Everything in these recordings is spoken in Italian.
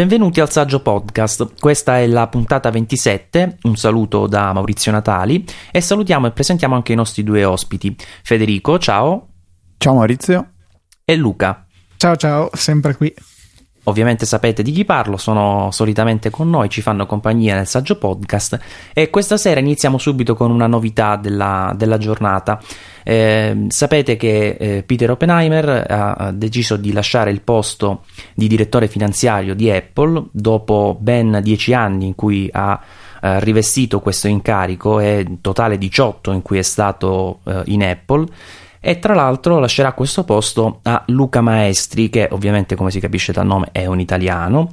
Benvenuti al Saggio Podcast, questa è la puntata 27, un saluto da Maurizio Natali e salutiamo e presentiamo anche i nostri due ospiti, Federico, ciao. Ciao Maurizio. E Luca. Ciao ciao, sempre qui. Ovviamente sapete di chi parlo, sono solitamente con noi, ci fanno compagnia nel saggio podcast e questa sera iniziamo subito con una novità della, della giornata. Eh, sapete che eh, Peter Oppenheimer ha, deciso di lasciare il posto di direttore finanziario di Apple dopo ben dieci anni in cui ha eh, rivestito questo incarico e totale 18 in cui è stato eh, in Apple e tra l'altro lascerà questo posto a Luca Maestri che ovviamente come si capisce dal nome è un italiano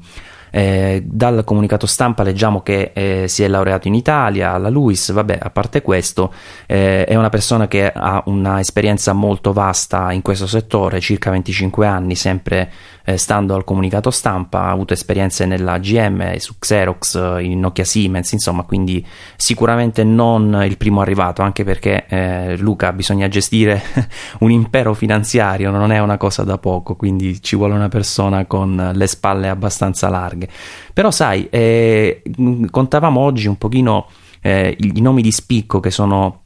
eh, dal comunicato stampa leggiamo che eh, si è laureato in Italia alla LUIS, vabbè, a parte questo, eh, è una persona che ha un'esperienza molto vasta in questo settore, circa 25 anni, sempre eh, stando al comunicato stampa, ha avuto esperienze nella GM, su Xerox, in Nokia Siemens, insomma, quindi sicuramente non il primo arrivato, anche perché eh, Luca bisogna gestire un impero finanziario, non è una cosa da poco, quindi ci vuole una persona con le spalle abbastanza larghe larghe. Però sai, eh, contavamo oggi un pochino eh, i nomi di spicco che sono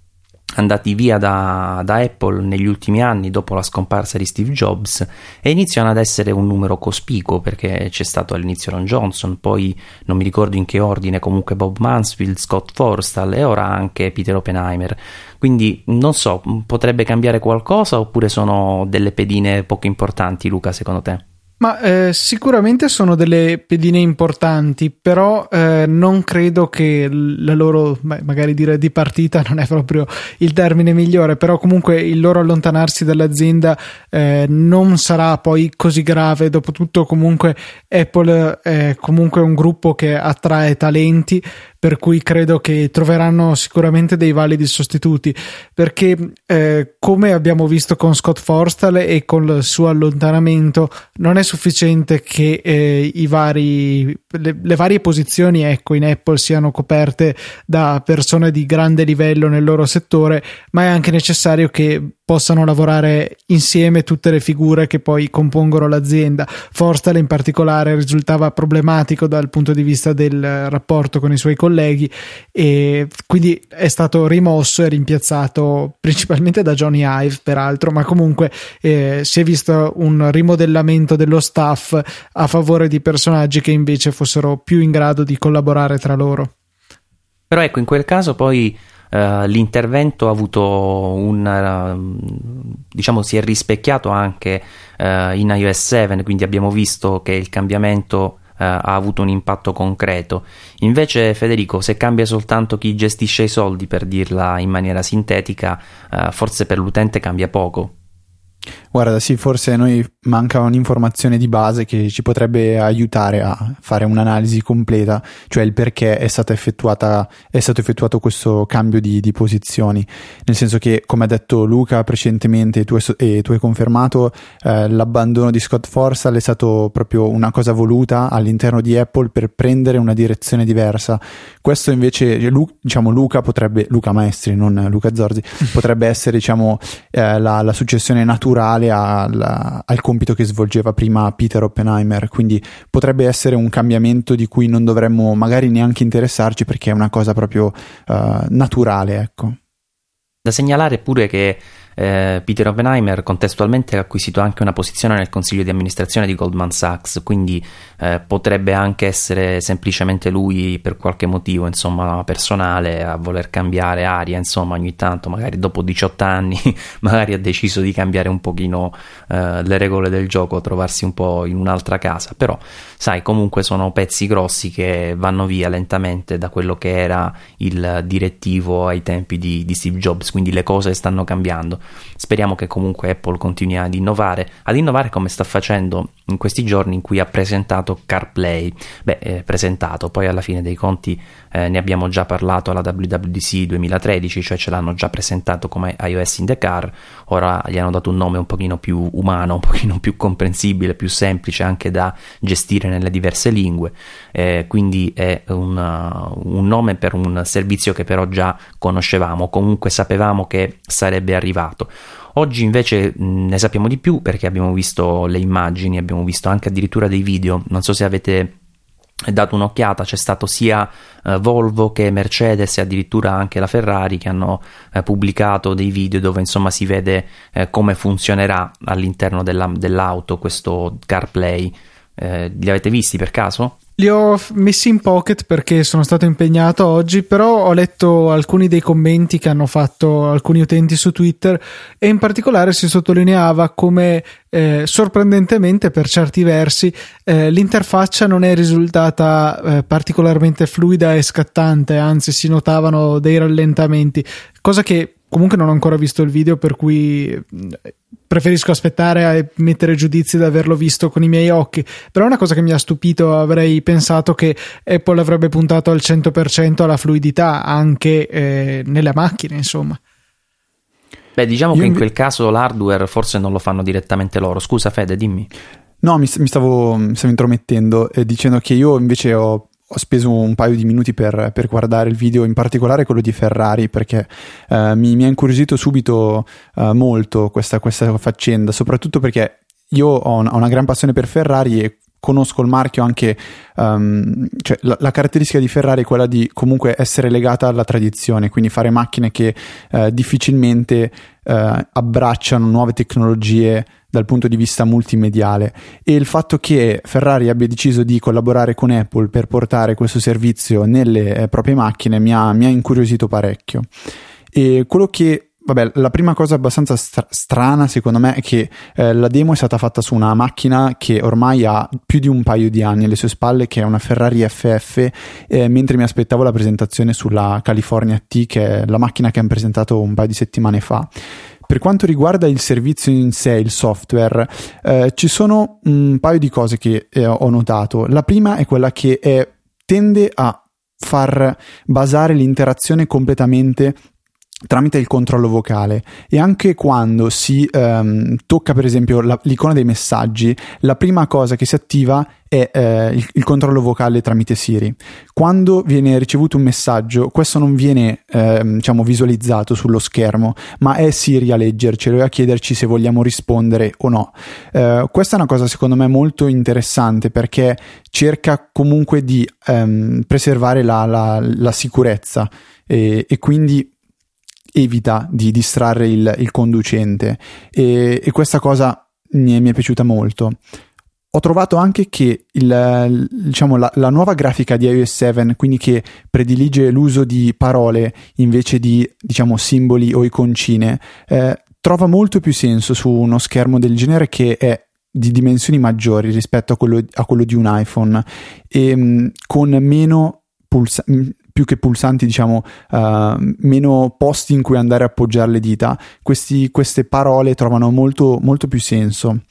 andati via da, da, Apple negli ultimi anni dopo la scomparsa di Steve Jobs e iniziano ad essere un numero cospicuo perché c'è stato all'inizio Ron Johnson, poi non mi ricordo in che ordine, comunque Bob Mansfield, Scott Forstall e ora anche Peter Oppenheimer. Quindi non so, potrebbe cambiare qualcosa oppure sono delle pedine poco importanti, Luca, secondo te? Ma eh, sicuramente sono delle pedine importanti, però eh, non credo che la loro, magari dire di partita non è proprio il termine migliore, però comunque il loro allontanarsi dall'azienda eh, non sarà poi così grave. Dopotutto comunque Apple è comunque un gruppo che attrae talenti, per cui credo che troveranno sicuramente dei validi sostituti perché eh, come abbiamo visto con Scott Forstall e con il suo allontanamento non è sufficiente che eh, i vari, le, le, varie posizioni ecco, in Apple siano coperte da persone di grande livello nel loro settore ma è anche necessario che possano lavorare insieme tutte le figure che poi compongono l'azienda. Forstall in particolare risultava problematico dal punto di vista del rapporto con i suoi colleghi e quindi è stato rimosso e rimpiazzato principalmente da Johnny Ive peraltro, ma comunque eh, si è visto un rimodellamento dello staff a favore di personaggi che invece fossero più in grado di collaborare tra loro. Però ecco, in quel caso poi Uh, l'intervento ha avuto un uh, diciamo si è rispecchiato anche uh, in iOS 7 quindi abbiamo visto che il cambiamento ha avuto un impatto concreto. Invece Federico se cambia soltanto chi gestisce i soldi per dirla in maniera sintetica forse per l'utente cambia poco. Guarda, sì, forse noi manca un'informazione di base che ci potrebbe aiutare a fare un'analisi completa, cioè il perché è, è stato effettuato questo cambio di, di posizioni. Nel senso che, come ha detto Luca precedentemente tu, e tu hai confermato, eh, l'abbandono di Scott Forstall è stato proprio una cosa voluta all'interno di Apple per prendere una direzione diversa. Questo invece, Lu, diciamo, Luca potrebbe, Luca Maestri, non Luca Zorzi, potrebbe essere, diciamo, eh, la, la successione naturale al, al, compito che svolgeva prima Peter Oppenheimer, quindi potrebbe essere un cambiamento di cui non dovremmo magari neanche interessarci perché è una cosa proprio uh, naturale, ecco. Da segnalare pure che eh, Peter Oppenheimer contestualmente ha acquisito anche una posizione nel consiglio di amministrazione di Goldman Sachs, quindi eh, potrebbe anche essere semplicemente lui per qualche motivo, insomma, personale a voler cambiare aria, insomma, ogni tanto, magari dopo 18 anni, magari ha deciso di cambiare un pochino eh, le regole del gioco, trovarsi un po' in un'altra casa, però sai, comunque sono pezzi grossi che vanno via lentamente da quello che era il direttivo ai tempi di, di Steve Jobs, quindi le cose stanno cambiando. Speriamo che comunque Apple continui ad innovare, ad innovare come sta facendo in questi giorni in cui ha presentato CarPlay. Beh, eh, presentato, poi alla fine dei conti eh, ne abbiamo già parlato alla WWDC 2013, cioè ce l'hanno già presentato come iOS in the car, ora gli hanno dato un nome un pochino più umano, un pochino più comprensibile, più semplice anche da gestire nelle diverse lingue, eh, quindi è un, uh, un nome per un servizio che però già conoscevamo, comunque sapevamo che sarebbe arrivato. Oggi invece ne sappiamo di più perché abbiamo visto le immagini, abbiamo visto anche addirittura dei video, non so se avete dato un'occhiata, c'è stato sia eh, Volvo che Mercedes e addirittura anche la Ferrari che hanno eh, pubblicato dei video dove insomma si vede eh, come funzionerà all'interno della, dell'auto questo CarPlay. Eh, li avete visti per caso? Li ho messi in pocket perché sono stato impegnato oggi, però ho letto alcuni dei commenti che hanno fatto alcuni utenti su Twitter e in particolare si sottolineava come eh, sorprendentemente per certi versi eh, l'interfaccia non è risultata eh, particolarmente fluida e scattante, anzi si notavano dei rallentamenti, cosa che comunque non ho ancora visto il video per cui preferisco aspettare e mettere giudizi da averlo visto con i miei occhi. Però è una cosa che mi ha stupito, avrei pensato che Apple avrebbe puntato al 100% alla fluidità anche eh, nelle macchine, insomma. Beh, diciamo Io che in quel caso l'hardware forse non lo fanno direttamente loro. Scusa Fede, dimmi. No, mi, mi, stavo, mi stavo, intromettendo eh, dicendo che io invece ho ho speso un paio di minuti per, per, guardare il video, in particolare quello di Ferrari, perché uh, mi, mi, ha incuriosito subito uh, molto questa, questa, faccenda, soprattutto perché io ho una, ho una, gran passione per Ferrari e conosco il marchio anche, um, cioè la, la, caratteristica di Ferrari è quella di comunque essere legata alla tradizione, quindi fare macchine che uh, difficilmente abbracciano nuove tecnologie dal punto di vista multimediale e il fatto che Ferrari abbia deciso di collaborare con Apple per portare questo servizio nelle eh, proprie macchine mi ha, mi ha incuriosito parecchio. E quello che Vabbè, la prima cosa abbastanza stra- strana secondo me è che eh, la demo è stata fatta su una macchina che ormai ha più di un paio di anni alle sue spalle, che è una Ferrari FF, eh, mentre mi aspettavo la presentazione sulla California T, che è la macchina che hanno presentato un paio di settimane fa. Per quanto riguarda il servizio in sé, il software, eh, ci sono un paio di cose che eh, ho notato. La prima è quella che è, tende a far basare l'interazione completamente tramite il controllo vocale. E anche quando si um, tocca per esempio la, l'icona dei messaggi la prima cosa che si attiva è eh, il, il, controllo vocale tramite Siri. Quando viene ricevuto un messaggio questo non viene eh, diciamo visualizzato sullo schermo ma è Siri a leggercelo e a chiederci se vogliamo rispondere o no. Eh, questa è una cosa secondo me molto interessante perché cerca comunque di ehm, preservare la, la, la sicurezza e, e quindi evita di distrarre il, il conducente e, e, questa cosa mi è, mi è, piaciuta molto. Ho trovato anche che il, diciamo, la, la, nuova grafica di iOS 7, quindi che predilige l'uso di parole invece di diciamo, simboli o iconcine, eh, trova molto più senso su uno schermo del genere che è di dimensioni maggiori rispetto a quello, a quello di un iPhone e mh, con meno pulsa- più che pulsanti, diciamo, uh, meno posti in cui andare a appoggiare le dita, questi, queste parole trovano molto, molto più senso.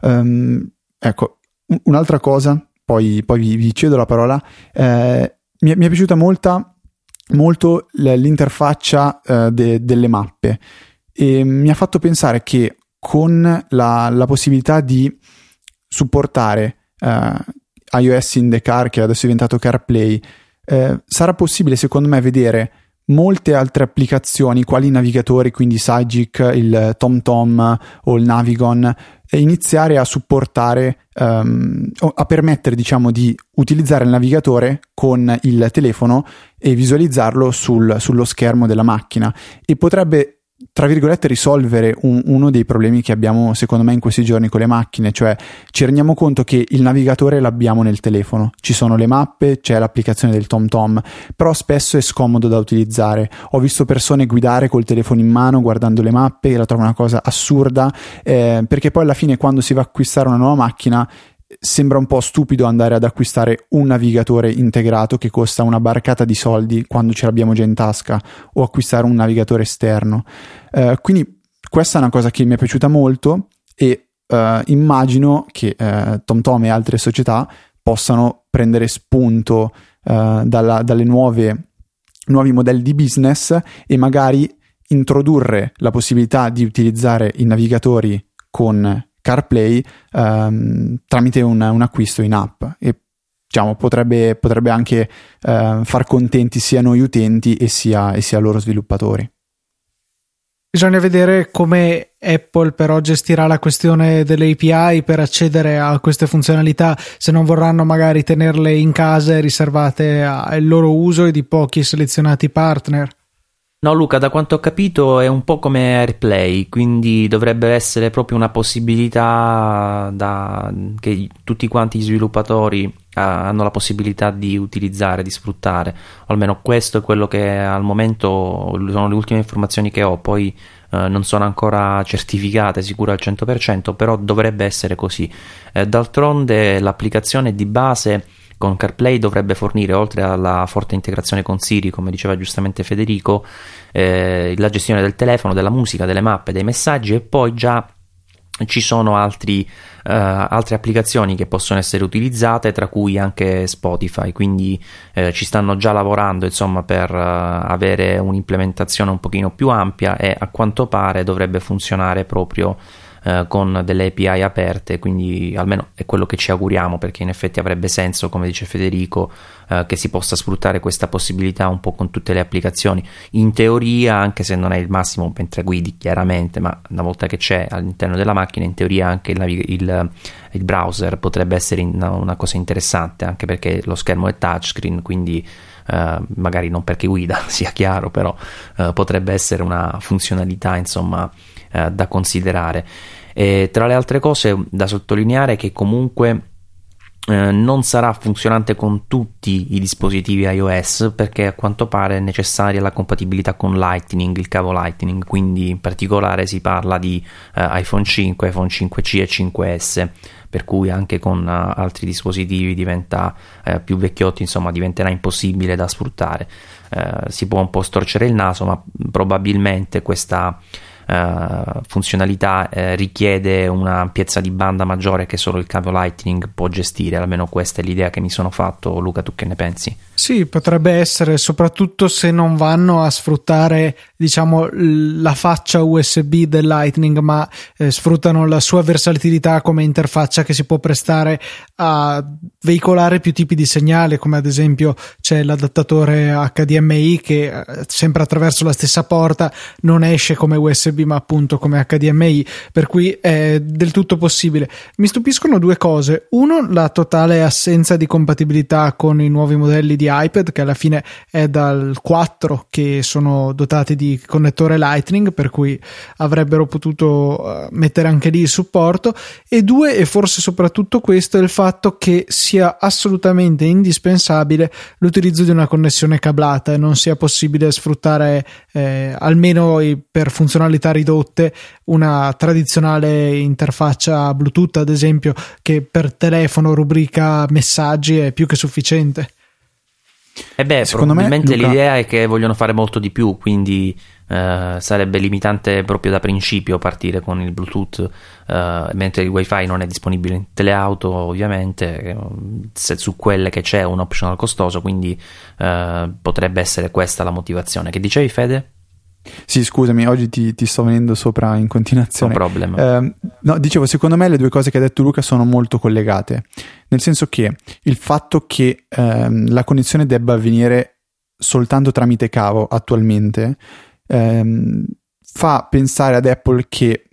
Um, ecco, un'altra cosa, poi, poi vi, vi, cedo la parola, eh, mi, mi, è piaciuta molta, molto l'interfaccia uh, de, delle mappe e mi ha fatto pensare che con la, la possibilità di supportare uh, iOS in the car, che adesso è diventato CarPlay, eh, sarà possibile secondo me vedere molte altre applicazioni quali i navigatori, quindi Sagic, il TomTom o il Navigon, e iniziare a supportare, um, a permettere diciamo di utilizzare il navigatore con il telefono e visualizzarlo sul, sullo schermo della macchina. E potrebbe tra virgolette risolvere un, uno dei problemi che abbiamo secondo me in questi giorni con le macchine, cioè ci rendiamo conto che il navigatore l'abbiamo nel telefono, ci sono le mappe, c'è l'applicazione del TomTom, però spesso è scomodo da utilizzare. Ho visto persone guidare col telefono in mano guardando le mappe e la trovo una cosa assurda, eh, perché poi alla fine quando si va a acquistare una nuova macchina sembra un po' stupido andare ad acquistare un navigatore integrato che costa una barcata di soldi quando ce l'abbiamo già in tasca o acquistare un navigatore esterno. Uh, quindi questa è una cosa che mi è piaciuta molto e uh, immagino che uh, TomTom e altre società possano prendere spunto dalla, dalle nuove nuovi modelli di business e magari introdurre la possibilità di utilizzare i navigatori con CarPlay ehm, tramite un, un, acquisto in app e diciamo, potrebbe, potrebbe anche eh, far contenti sia noi utenti e sia, e sia loro sviluppatori. Bisogna vedere come Apple però gestirà la questione delle API per accedere a queste funzionalità, se non vorranno magari tenerle in casa e riservate al loro uso e di pochi selezionati partner. No, Luca, da quanto ho capito è un po' come AirPlay, quindi dovrebbe essere proprio una possibilità da, che tutti quanti gli sviluppatori hanno la possibilità di utilizzare, di sfruttare. O almeno questo è quello che al momento sono le ultime informazioni che ho, poi eh, non sono ancora certificate, sicuro al 100%, però dovrebbe essere così. Eh, d'altronde l'applicazione di base con CarPlay dovrebbe fornire, oltre alla forte integrazione con Siri, come diceva giustamente Federico, eh, la gestione del telefono, della musica, delle mappe, dei messaggi e poi già ci sono altri, uh, altre applicazioni che possono essere utilizzate, tra cui anche Spotify, quindi uh, ci stanno già lavorando insomma, per uh, avere un'implementazione un pochino più ampia e a quanto pare dovrebbe funzionare proprio eh, con delle API aperte, quindi almeno è quello che ci auguriamo perché in effetti avrebbe senso, come dice Federico, eh, che si possa sfruttare questa possibilità un po' con tutte le applicazioni. In teoria, anche se non è il massimo mentre guidi, chiaramente, ma una volta che c'è all'interno della macchina, in teoria anche il, il, il browser potrebbe essere una, una cosa interessante, anche perché lo schermo è touchscreen, quindi Uh, magari non perché guida sia chiaro, però uh, potrebbe essere una funzionalità insomma uh, da considerare. E tra le altre cose da sottolineare che comunque eh, non sarà funzionante con tutti i dispositivi iOS perché a quanto pare è necessaria la compatibilità con Lightning, il cavo Lightning, quindi in particolare si parla di eh, iPhone 5, iPhone 5C e 5S, per cui anche con uh, altri dispositivi diventa uh, più vecchiotti, insomma, diventerà impossibile da sfruttare. Uh, si può un po' storcere il naso, ma probabilmente questa uh, funzionalità uh, richiede un'ampiezza di banda maggiore che solo il cavo Lightning può gestire, almeno questa è l'idea che mi sono fatto. Luca, tu che ne pensi? Sì, potrebbe essere, soprattutto se non vanno a sfruttare, diciamo, la faccia USB del Lightning, ma eh, sfruttano la sua versatilità come interfaccia che si può prestare a veicolare più tipi di segnale, come ad esempio c'è l'adattatore HDMI che eh, sempre attraverso la stessa porta non esce come USB ma appunto come HDMI, per cui è del tutto possibile. Mi stupiscono due cose. Uno, la totale assenza di compatibilità con i nuovi modelli di iPad, che alla fine è dal 4 che sono dotati di connettore Lightning, per cui avrebbero potuto eh, mettere anche lì il supporto. E due, e forse soprattutto questo, è il fatto che sia assolutamente indispensabile l'utilizzo di una connessione cablata e non sia possibile sfruttare eh, almeno per funzionalità funzionalità ridotte, una tradizionale interfaccia Bluetooth, ad esempio, che per telefono rubrica messaggi è più che sufficiente. E beh, Secondo probabilmente me, Luca... l'idea è che vogliono fare molto di più, quindi eh, sarebbe limitante proprio da principio partire con il Bluetooth, eh, mentre il WiFi non è disponibile in teleauto, ovviamente, eh, se su quelle che c'è un optional costoso, quindi eh, potrebbe essere questa la motivazione. Che dicevi, Fede? Sì, scusami, oggi ti, ti, sto venendo sopra in continuazione. No problem. Eh, no, dicevo, secondo me le due cose che ha detto Luca sono molto collegate, nel senso che il fatto che ehm, la connessione debba avvenire soltanto tramite cavo attualmente ehm, fa pensare ad Apple che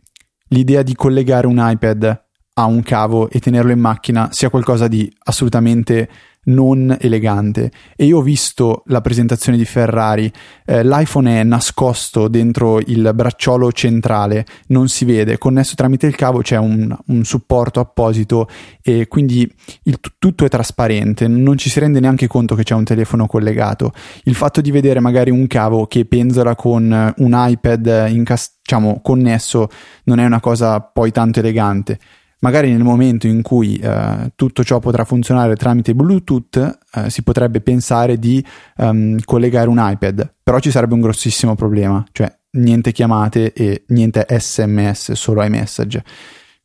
l'idea di collegare un iPad a un cavo e tenerlo in macchina sia qualcosa di assolutamente non elegante. E io ho visto la presentazione di Ferrari eh, l'iPhone è nascosto dentro il bracciolo centrale non si vede connesso tramite il cavo c'è un, un supporto apposito e quindi il, tutto è trasparente non ci si rende neanche conto che c'è un telefono collegato. Il fatto di vedere magari un cavo che penzola con un iPad incast- diciamo, connesso non è una cosa poi tanto elegante magari nel momento in cui eh, tutto ciò potrà funzionare tramite Bluetooth, eh, si potrebbe pensare di um, collegare un iPad, però ci sarebbe un grossissimo problema, cioè niente chiamate e niente SMS, solo iMessage.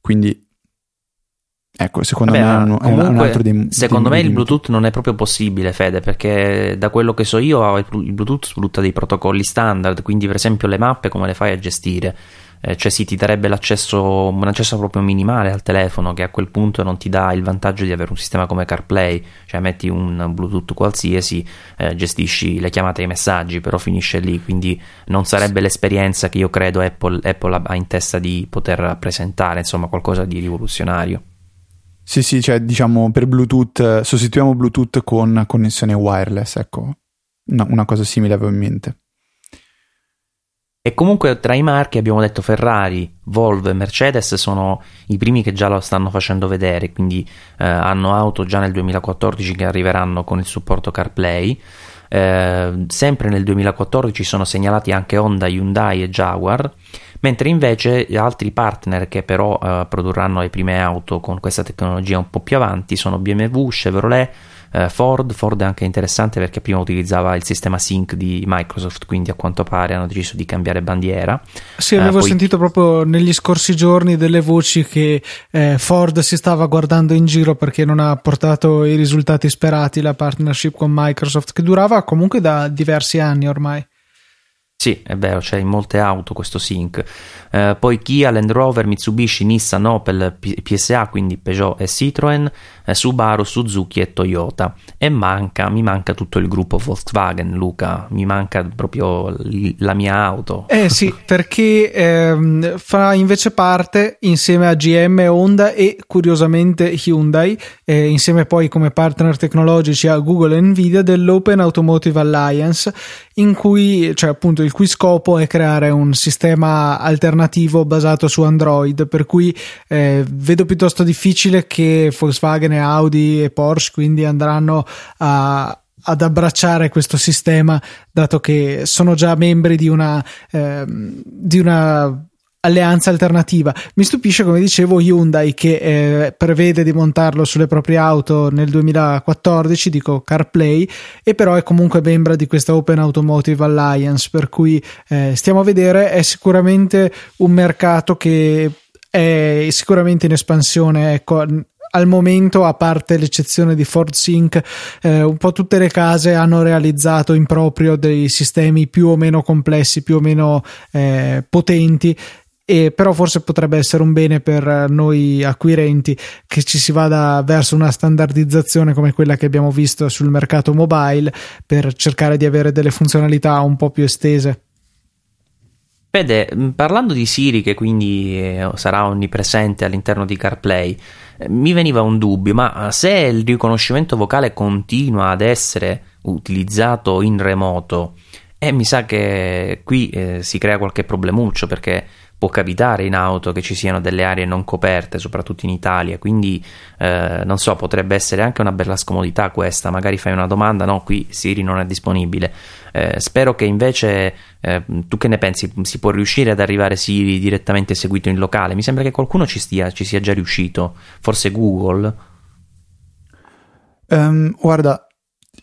Quindi Ecco, secondo Vabbè, me è un, comunque, un altro dei Secondo dei me il Bluetooth non è proprio possibile, Fede, perché da quello che so io il Bluetooth sfrutta dei protocolli standard, quindi per esempio le mappe come le fai a gestire? Eh, cioè sì, ti darebbe l'accesso, un accesso proprio minimale al telefono che a quel punto non ti dà il vantaggio di avere un sistema come CarPlay, cioè metti un Bluetooth qualsiasi, eh, gestisci le chiamate e i messaggi, però finisce lì, quindi non sarebbe l'esperienza che io credo Apple, Apple ha in testa di poter presentare, insomma qualcosa di rivoluzionario. Sì, sì, cioè diciamo per Bluetooth, sostituiamo Bluetooth con connessione wireless, ecco, no, una cosa simile avevo in mente. E comunque tra i marchi abbiamo detto Ferrari, Volvo e Mercedes sono i primi che già lo stanno facendo vedere, quindi eh, hanno auto già nel 2014 che arriveranno con il supporto CarPlay. Eh, sempre nel 2014 sono segnalati anche Honda, Hyundai e Jaguar, mentre invece altri partner che però eh, produrranno le prime auto con questa tecnologia un po' più avanti sono BMW, Chevrolet, eh, Ford. Ford è anche interessante perché prima utilizzava il sistema Sync di Microsoft, quindi a quanto pare hanno deciso di cambiare bandiera. Sì, avevo eh, poi... sentito proprio negli scorsi giorni delle voci che eh, Ford si stava guardando in giro perché non ha portato i risultati sperati la partnership con Microsoft, che durava comunque da diversi anni ormai. Sì, è vero, c'è in molte auto questo sync. Eh, poi Kia, Land Rover, Mitsubishi, Nissan, Opel, P- PSA, quindi Peugeot e Citroën, eh, Subaru, Suzuki e Toyota. E manca, mi manca tutto il gruppo Volkswagen, Luca, mi manca proprio l- la mia auto. Eh sì, perché ehm, fa invece parte insieme a GM, Honda e curiosamente Hyundai, eh, insieme poi come partner tecnologici a Google e Nvidia dell'Open Automotive Alliance, in cui, cioè appunto il cui scopo è creare un sistema alternativo basato su Android, per cui eh, vedo piuttosto difficile che Volkswagen Audi e Porsche quindi andranno a ad abbracciare questo sistema, dato che sono già membri di una, eh, di una alleanza alternativa. Mi stupisce, come dicevo, Hyundai che eh, prevede di montarlo sulle proprie auto nel 2014, dico CarPlay, e però è comunque membro di questa Open Automotive Alliance, per cui eh, stiamo a vedere, è sicuramente un mercato che è sicuramente in espansione, ecco, al momento, a parte l'eccezione di Ford Sync, eh, un po' tutte le case hanno realizzato in proprio dei sistemi più o meno complessi, più o meno eh, potenti e però forse potrebbe essere un bene per noi acquirenti che ci si vada verso una standardizzazione come quella che abbiamo visto sul mercato mobile per cercare di avere delle funzionalità un po' più estese. Fede, mm, parlando di Siri che quindi eh, sarà onnipresente all'interno di CarPlay, eh, mi veniva un dubbio, ma se il riconoscimento vocale continua ad essere utilizzato in remoto, eh, mi sa che qui eh, si crea qualche problemuccio perché può capitare in auto che ci siano delle aree non coperte, soprattutto in Italia, quindi eh, non so, potrebbe essere anche una bella scomodità questa, magari fai una domanda, no, qui Siri non è disponibile. Eh, spero che invece eh, tu che ne pensi, si può riuscire ad arrivare Siri direttamente eseguito in locale? Mi sembra che qualcuno ci, stia, ci sia già riuscito, forse Google. Um, guarda,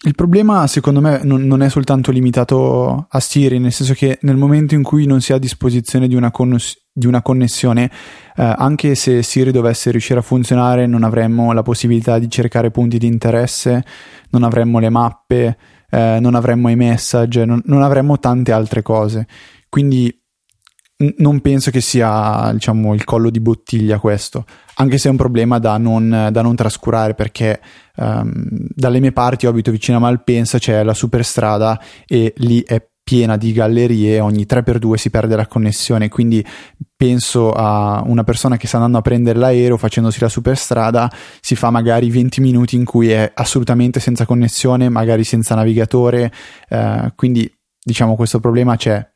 il problema secondo me non, non, è soltanto limitato a Siri, nel senso che nel momento in cui non si ha a disposizione di una, con- di una connessione, eh, anche se Siri dovesse riuscire a funzionare, non avremmo la possibilità di cercare punti di interesse, non avremmo le mappe, eh, non avremmo i message, non, non avremmo tante altre cose. Quindi non penso che sia diciamo, il collo di bottiglia questo, anche se è un problema da non, da non trascurare perché um, dalle mie parti, io abito vicino a Malpensa, c'è la superstrada e lì è piena di gallerie, ogni 3x2 si perde la connessione, quindi penso a una persona che sta andando a prendere l'aereo facendosi la superstrada, si fa magari 20 minuti in cui è assolutamente senza connessione, magari senza navigatore, eh, quindi diciamo questo problema c'è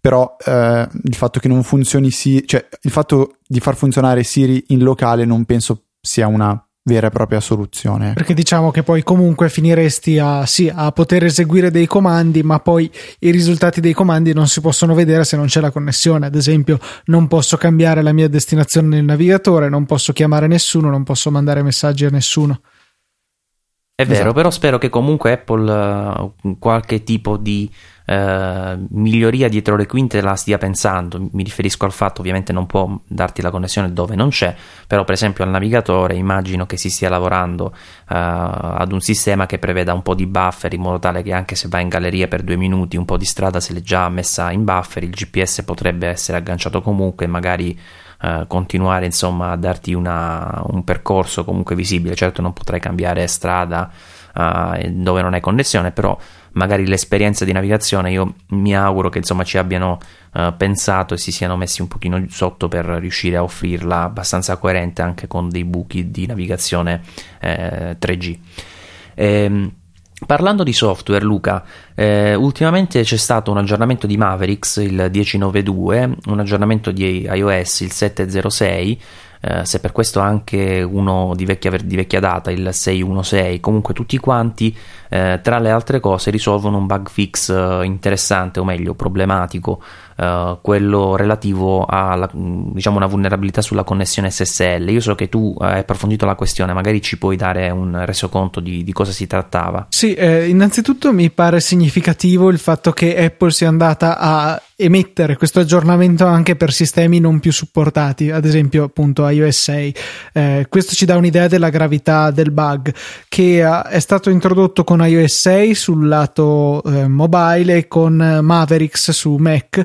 però eh, il fatto che non funzioni Siri, cioè il fatto di far funzionare Siri in locale non penso sia una vera e propria soluzione. Perché diciamo che poi comunque finiresti a, sì, a poter eseguire dei comandi, ma poi i risultati dei comandi non si possono vedere se non c'è la connessione. Ad esempio, non posso cambiare la mia destinazione nel navigatore, non posso chiamare nessuno, non posso mandare messaggi a nessuno. È vero, esatto. però spero che comunque Apple uh, qualche tipo di uh, miglioria dietro le quinte la stia pensando. Mi riferisco al fatto, ovviamente non può darti la connessione dove non c'è, però per esempio al navigatore immagino che si stia lavorando uh, ad un sistema che preveda un po' di buffer in modo tale che anche se vai in galleria per due minuti un po' di strada se l'è già messa in buffer, il GPS potrebbe essere agganciato comunque magari eh, continuare insomma a darti una, un percorso comunque visibile. Certo non potrai cambiare strada uh, dove non hai connessione, però magari l'esperienza di navigazione io mi auguro che insomma ci abbiano uh, pensato e si siano messi un pochino sotto per riuscire a offrirla abbastanza coerente anche con dei buchi di navigazione 3G. Ehm, Parlando di software, Luca, eh, ultimamente c'è stato un aggiornamento di Mavericks, il 1092, un aggiornamento di iOS, il 706, eh, se per questo anche uno di vecchia, di vecchia data, il 616, comunque tutti quanti, eh, tra le altre cose, risolvono un bug fix eh, interessante, o meglio, problematico uh, quello relativo a diciamo, una vulnerabilità sulla connessione SSL. Io so che tu hai approfondito la questione, magari ci puoi dare un resoconto di, di cosa si trattava. Sì, eh, innanzitutto mi pare significativo il fatto che Apple sia andata a emettere questo aggiornamento anche per sistemi non più supportati, ad esempio appunto iOS 6. Eh, questo ci dà un'idea della gravità del bug che è stato introdotto con iOS 6 sul lato eh, mobile e con Mavericks su Mac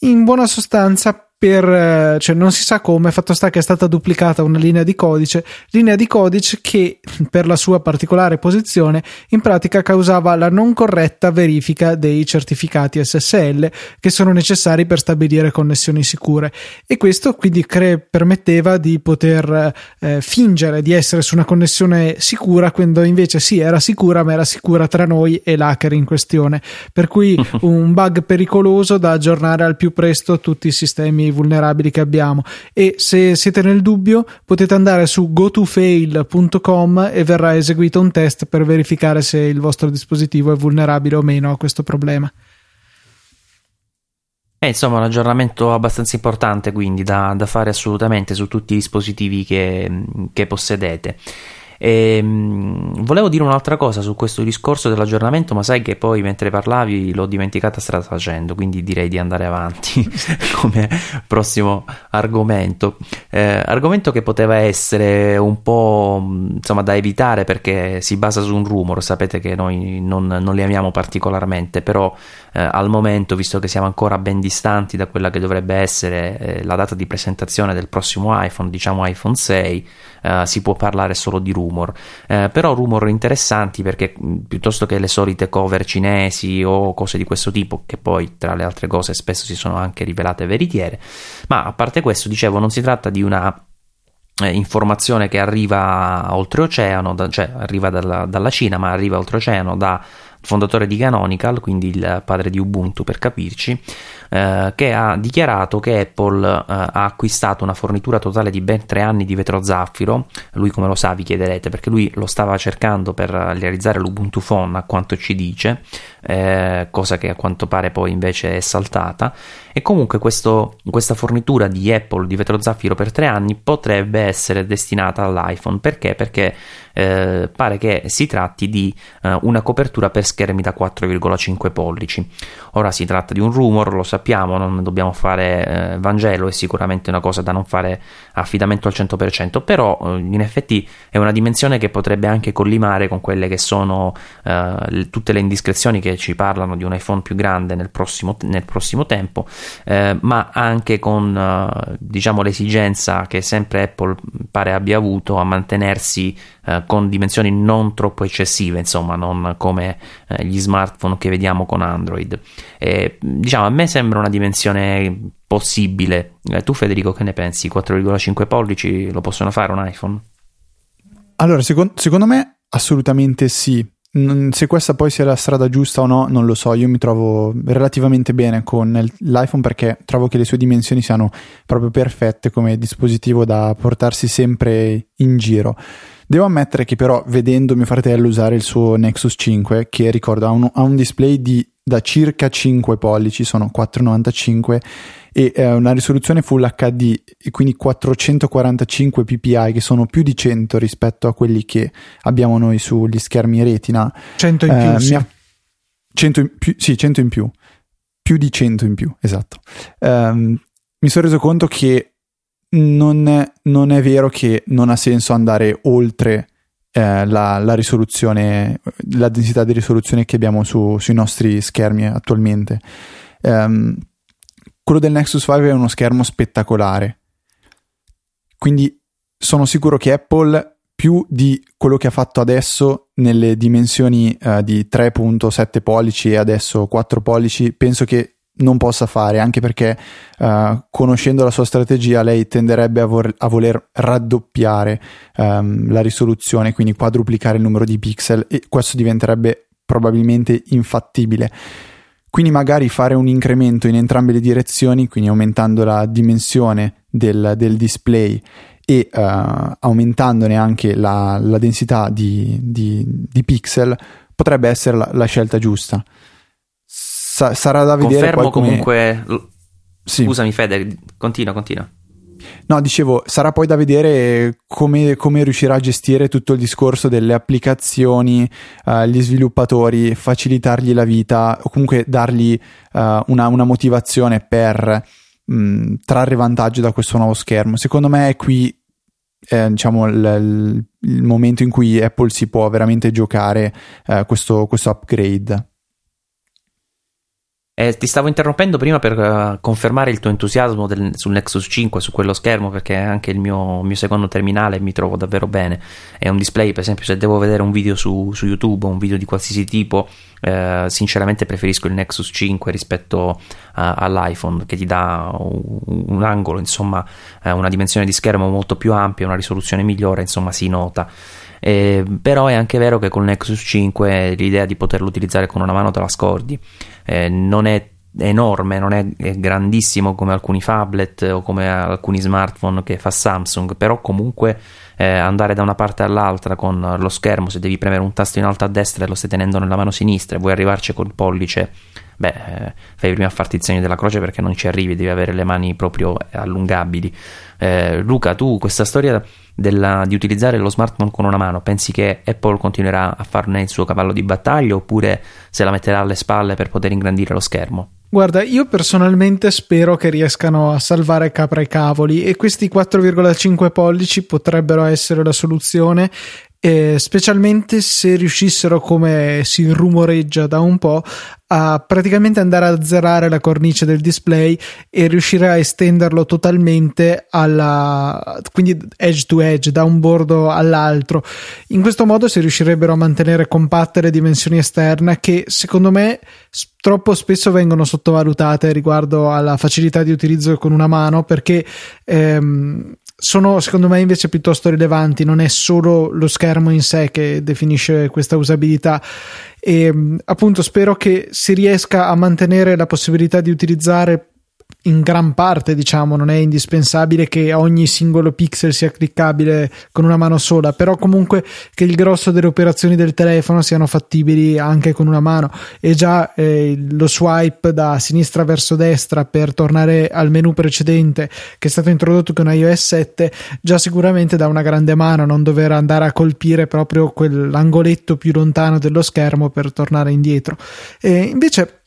in buona sostanza per, eh, cioè non si sa come, fatto sta che è stata duplicata una linea di codice, linea di codice che per la sua particolare posizione in pratica causava la non corretta verifica dei certificati SSL che sono necessari per stabilire connessioni sicure. E questo quindi cre- permetteva di poter eh, fingere di essere su una connessione sicura quando invece sì era sicura ma era sicura tra noi e l'hacker in questione. Per cui un bug pericoloso da aggiornare al più presto tutti i sistemi vulnerabili che abbiamo e se siete nel dubbio potete andare su gotofail.com e verrà eseguito un test per verificare se il vostro dispositivo è vulnerabile o meno a questo problema. È insomma un aggiornamento abbastanza importante quindi da, da fare assolutamente su tutti i dispositivi che, che possedete. E, ehm, volevo dire un'altra cosa su questo discorso dell'aggiornamento, ma sai che poi mentre parlavi l'ho dimenticata strada facendo, quindi direi di andare avanti come prossimo argomento. Eh, argomento che poteva essere un po' insomma da evitare perché si basa su un rumor, sapete che noi non, non li amiamo particolarmente, però eh, al momento, visto che siamo ancora ben distanti da quella che dovrebbe essere eh, la data di presentazione del prossimo iPhone, diciamo iPhone 6, eh, si può parlare solo di rumor, eh, però rumor interessanti perché piuttosto che le solite cover cinesi o cose di questo tipo, che poi tra le altre cose spesso si sono anche rivelate veritiere, ma a parte questo, dicevo, non si tratta di una eh, informazione che arriva oltreoceano, da, cioè arriva dalla, dalla Cina, ma arriva oltreoceano da fondatore di Canonical, quindi il padre di Ubuntu per capirci, eh, che ha dichiarato che Apple eh, ha acquistato una fornitura totale di ben tre anni di vetro zaffiro. Lui come lo sa vi chiederete perché lui lo stava cercando per realizzare l'Ubuntu Phone a quanto ci dice, eh, cosa che a quanto pare poi invece è saltata. E comunque questo, questa fornitura di Apple di vetro zaffiro per tre anni potrebbe essere destinata all'iPhone. Perché? Perché eh, pare che si tratti di eh, una copertura per schermi da 4,5 pollici. Ora si tratta di un rumor, lo sappiamo, non dobbiamo fare eh, Vangelo, è sicuramente una cosa da non fare affidamento al 100%, però eh, in effetti è una dimensione che potrebbe anche collimare con quelle che sono eh, tutte le indiscrezioni che ci parlano di un iPhone più grande nel prossimo, nel prossimo tempo, eh, ma anche con diciamo l'esigenza che sempre Apple pare abbia avuto a mantenersi eh, con dimensioni non troppo eccessive, insomma, non come eh, gli smartphone che vediamo con Android. E, diciamo, a me sembra una dimensione possibile. Eh, tu, Federico, che ne pensi? 4,5 pollici lo possono fare un iPhone? Allora, secondo, secondo me assolutamente sì. Se questa poi sia la strada giusta o no, non lo so. Io mi trovo relativamente bene con l'iPhone perché trovo che le sue dimensioni siano proprio perfette come dispositivo da portarsi sempre in giro. Devo ammettere che però vedendo mio fratello usare il suo Nexus 5, che ricordo ha un, ha un display di da circa 5 pollici, sono 4,95 e eh, una risoluzione Full HD e quindi 445 ppi che sono più di 100 rispetto a quelli che abbiamo noi sugli schermi retina. 100 in più eh, sì. 100 in più, sì 100 in più. Più di 100 in più esatto. Um, mi sono reso conto che non non è, vero che non ha senso andare oltre eh, la, la, risoluzione, la densità di risoluzione che abbiamo su, sui nostri schermi attualmente. Um, quello del Nexus 5 è uno schermo spettacolare. Quindi sono sicuro che Apple più di quello che ha fatto adesso nelle dimensioni uh, di 3.7 pollici e adesso 4 pollici, penso che non possa fare, anche perché uh, conoscendo la sua strategia lei tenderebbe a, vor- a voler raddoppiare um, la risoluzione, quindi quadruplicare il numero di pixel e questo diventerebbe probabilmente infattibile. Quindi magari fare un incremento in entrambe le direzioni, quindi aumentando la dimensione del, del display e uh, aumentandone anche la, la densità di, di, di, pixel, potrebbe essere la, la scelta giusta. Sa- sarà da vedere. Confermo come... comunque. Sì. Scusami, Fede, continua, continua. No, dicevo, sarà poi da vedere come, come, riuscirà a gestire tutto il discorso delle applicazioni, uh, gli sviluppatori, facilitargli la vita o comunque dargli uh, una, una, motivazione per mh, mm, trarre vantaggio da questo nuovo schermo. Secondo me è qui eh, diciamo il, il, momento in cui Apple si può veramente giocare uh, questo, questo upgrade. Eh, ti stavo interrompendo prima per uh, confermare il tuo entusiasmo del, sul Nexus 5, su quello schermo, perché anche il mio, mio, secondo terminale mi trovo davvero bene. È un display, per esempio, se devo vedere un video su, su YouTube o un video di qualsiasi tipo, eh, sinceramente preferisco il Nexus 5 rispetto a, all'iPhone, che ti dà un, un angolo, insomma, eh, una dimensione di schermo molto più ampia, una risoluzione migliore, insomma, si nota. Eh, però è anche vero che con Nexus 5 l'idea di poterlo utilizzare con una mano te la scordi. Eh, non è enorme, non è, grandissimo come alcuni phablet o come alcuni smartphone che fa Samsung, però comunque eh, andare da una parte all'altra con lo schermo, se devi premere un tasto in alto a destra e lo stai tenendo nella mano sinistra e vuoi arrivarci col pollice, beh, eh, fai prima a farti il segno della croce perché non ci arrivi, devi avere le mani proprio allungabili. Eh, Luca, tu questa storia della, di utilizzare lo smartphone con una mano, pensi che Apple continuerà a farne il suo cavallo di battaglia oppure se la metterà alle spalle per poter ingrandire lo schermo? Guarda, io personalmente spero che riescano a salvare capra e cavoli e questi 4,5 pollici potrebbero essere la soluzione eh, specialmente se riuscissero, come si rumoreggia da un po', a praticamente andare a zerare la cornice del display e riuscire a estenderlo totalmente alla quindi edge to edge da un bordo all'altro. In questo modo si riuscirebbero a mantenere compatte le dimensioni esterne che secondo me troppo spesso vengono sottovalutate riguardo alla facilità di utilizzo con una mano perché ehm, sono secondo me invece piuttosto rilevanti, non è solo lo schermo in sé che definisce questa usabilità. E appunto spero che si riesca a mantenere la possibilità di utilizzare in gran parte, diciamo, non è indispensabile che ogni singolo pixel sia cliccabile con una mano sola, però comunque che il grosso delle operazioni del telefono siano fattibili anche con una mano e già eh, lo swipe da sinistra verso destra per tornare al menu precedente che è stato introdotto con iOS 7 già sicuramente dà una grande mano non dover andare a colpire proprio quell'angoletto più lontano dello schermo per tornare indietro. E invece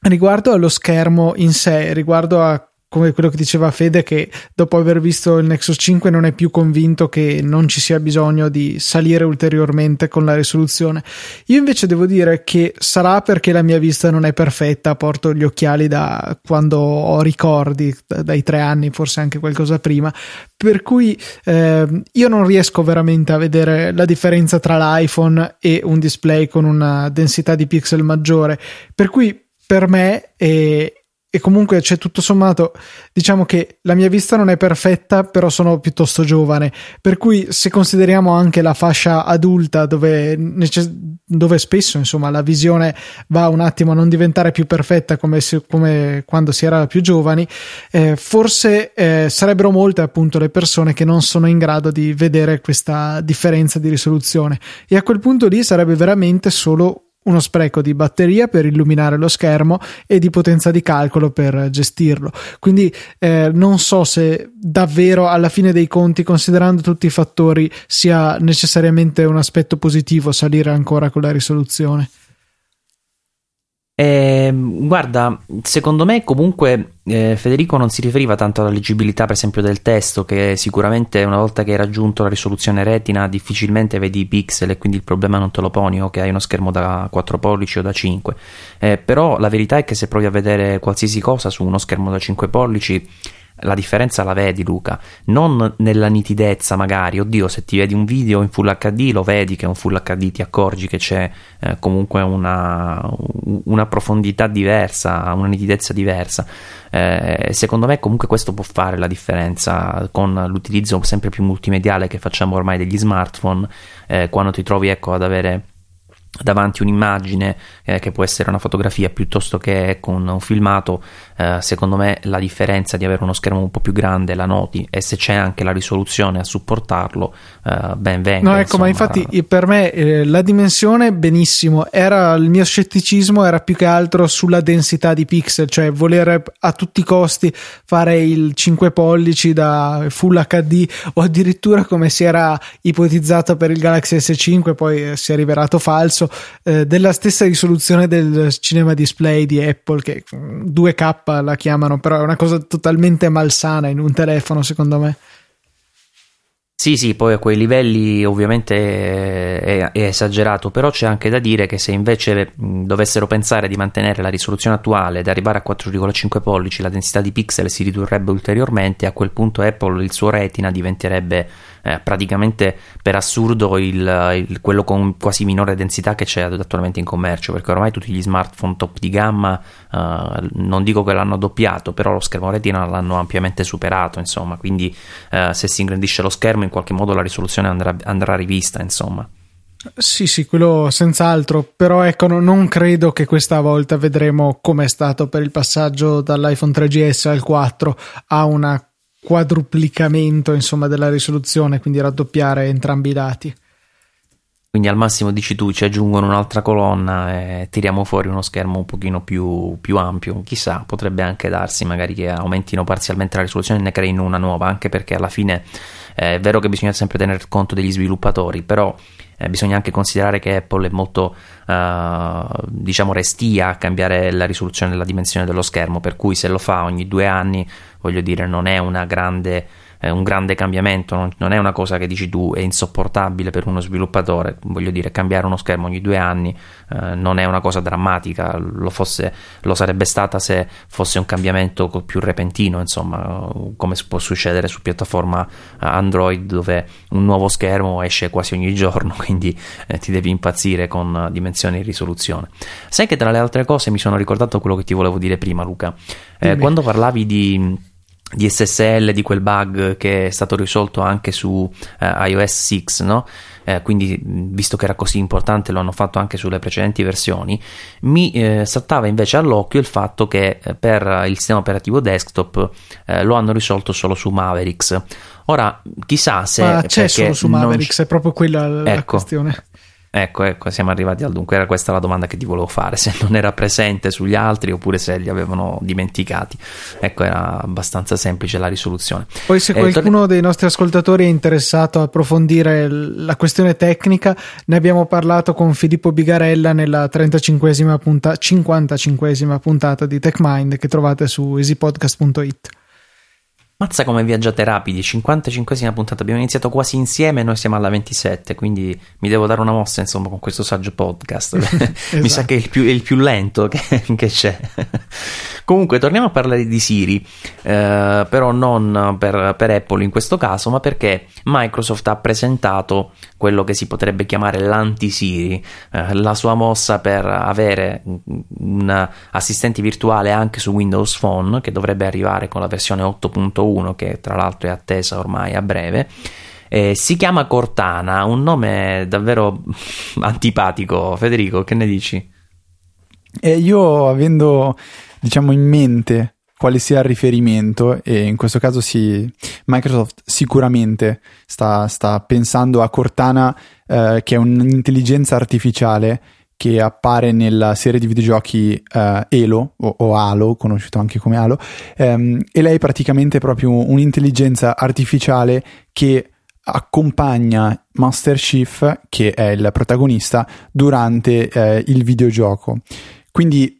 Riguardo allo schermo in sé, riguardo a come quello che diceva Fede che dopo aver visto il Nexus 5 non è più convinto che non ci sia bisogno di salire ulteriormente con la risoluzione. Io invece devo dire che sarà perché la mia vista non è perfetta, porto gli occhiali da quando ho ricordi, dai tre anni, forse anche qualcosa prima, per cui eh, io non riesco veramente a vedere la differenza tra l'iPhone e un display con una densità di pixel maggiore, per cui per me e, e comunque c'è tutto sommato diciamo che la mia vista non è perfetta però sono piuttosto giovane. Per cui se consideriamo anche la fascia adulta dove, dove spesso insomma la visione va un attimo a non diventare più perfetta come, se, come quando si era più giovani eh, forse eh, sarebbero molte appunto le persone che non sono in grado di vedere questa differenza di risoluzione. E a quel punto lì sarebbe veramente solo uno spreco di batteria per illuminare lo schermo e di potenza di calcolo per gestirlo. Quindi eh, non so se davvero alla fine dei conti, considerando tutti i fattori, sia necessariamente un aspetto positivo salire ancora con la risoluzione. Eh, guarda, secondo me comunque eh, Federico non si riferiva tanto alla leggibilità, per esempio, del testo, che sicuramente una volta che hai raggiunto la risoluzione retina difficilmente vedi i pixel e quindi il problema non te lo poni o che hai uno schermo da 4 pollici o da 5. Eh, però la verità è che se provi a vedere qualsiasi cosa su uno schermo da 5 pollici la differenza la vedi Luca, non nella nitidezza magari, oddio se ti vedi un video in Full HD lo vedi che è un Full HD, ti accorgi che c'è eh, comunque una, una, profondità diversa, una nitidezza diversa. Eh, secondo me comunque questo può fare la differenza con l'utilizzo sempre più multimediale che facciamo ormai degli smartphone, eh, quando ti trovi ecco ad avere davanti un'immagine eh, che può essere una fotografia piuttosto che con un filmato eh, secondo me la differenza di avere uno schermo un po' più grande la noti e se c'è anche la risoluzione a supportarlo eh, ben venga no ecco insomma. ma infatti per me eh, la dimensione benissimo era il mio scetticismo era più che altro sulla densità di pixel cioè volere a tutti i costi fare il 5 pollici da full HD o addirittura come si era ipotizzato per il Galaxy S5 poi eh, si è rivelato falso eh, della stessa risoluzione del cinema display di Apple che 2K la chiamano, però è una cosa totalmente malsana in un telefono, secondo me. Sì, sì, poi a quei livelli ovviamente è, è, esagerato, però c'è anche da dire che se invece dovessero pensare di mantenere la risoluzione attuale ed arrivare a 4,5 pollici, la densità di pixel si ridurrebbe ulteriormente, a quel punto Apple il suo retina diventerebbe eh, praticamente per assurdo il, il, quello con quasi minore densità che c'è attualmente in commercio, perché ormai tutti gli smartphone top di gamma, eh, non dico che l'hanno doppiato, però lo schermo retina l'hanno ampiamente superato, insomma, quindi eh, se si ingrandisce lo schermo in qualche modo la risoluzione andrà, andrà rivista, insomma. Sì, sì, quello senz'altro, però ecco, non credo che questa volta vedremo come è stato per il passaggio dall'iPhone 3GS al 4 a una quadruplicamento insomma, della risoluzione, quindi raddoppiare entrambi i dati. Quindi al massimo dici tu ci aggiungono un'altra colonna e tiriamo fuori uno schermo un pochino più, più ampio. Chissà, potrebbe anche darsi magari che aumentino parzialmente la risoluzione e ne creino una nuova, anche perché alla fine eh, è vero che bisogna sempre tener conto degli sviluppatori, però eh, bisogna anche considerare che Apple è molto eh, diciamo restia a cambiare la risoluzione della dimensione dello schermo, per cui se lo fa ogni due anni, voglio dire, non è una grande è un grande cambiamento, non, non, è una cosa che dici tu è insopportabile per uno sviluppatore, voglio dire cambiare uno schermo ogni due anni eh, non è una cosa drammatica, lo, fosse, lo, sarebbe stata se fosse un cambiamento più repentino, insomma, come può succedere su piattaforma Android dove un nuovo schermo esce quasi ogni giorno, quindi eh, ti devi impazzire con dimensioni e risoluzione. Sai che tra le altre cose mi sono ricordato quello che ti volevo dire prima, Luca. Eh, quando parlavi di di SSL di quel bug che è stato risolto anche su eh, iOS 6, no? Eh, quindi visto che era così importante lo hanno fatto anche sulle precedenti versioni, mi eh, saltava invece all'occhio il fatto che eh, per il sistema operativo desktop eh, lo hanno risolto solo su Mavericks. Ora, chissà se... Ma c'è solo su Mavericks, è proprio quella la ecco, questione. Ecco, ecco, siamo arrivati al dunque. Era questa la domanda che ti volevo fare: se non era presente sugli altri oppure se li avevano dimenticati. Ecco, era abbastanza semplice la risoluzione. Poi, se eh, qualcuno torn- dei nostri ascoltatori è interessato a approfondire la questione tecnica, ne abbiamo parlato con Filippo Bigarella nella 35esima punta- 55esima puntata di TechMind che trovate su easypodcast.it. Mazza come viaggiate rapidi, 55esima puntata, abbiamo iniziato quasi insieme e noi siamo alla 27, quindi mi devo dare una mossa insomma con questo saggio podcast, esatto. mi sa che è il più, è il più lento che, che c'è. Comunque torniamo a parlare di Siri, eh, però non per, per, Apple in questo caso, ma perché Microsoft ha presentato quello che si potrebbe chiamare l'anti-Siri, eh, la sua mossa per avere un assistente virtuale anche su Windows Phone che dovrebbe arrivare con la versione 8.1 1 che tra l'altro è attesa ormai a breve. Eh, si chiama Cortana, un nome davvero antipatico. Federico, che ne dici? Eh, io avendo diciamo in mente quale sia il riferimento e in questo caso sì, Microsoft sicuramente sta, sta pensando a Cortana eh, che è un'intelligenza artificiale che appare nella serie di videogiochi uh, Elo o, o, Halo, conosciuto anche come Halo, um, e lei è praticamente proprio un'intelligenza artificiale che accompagna Master Chief, che è il protagonista, durante uh, il videogioco. Quindi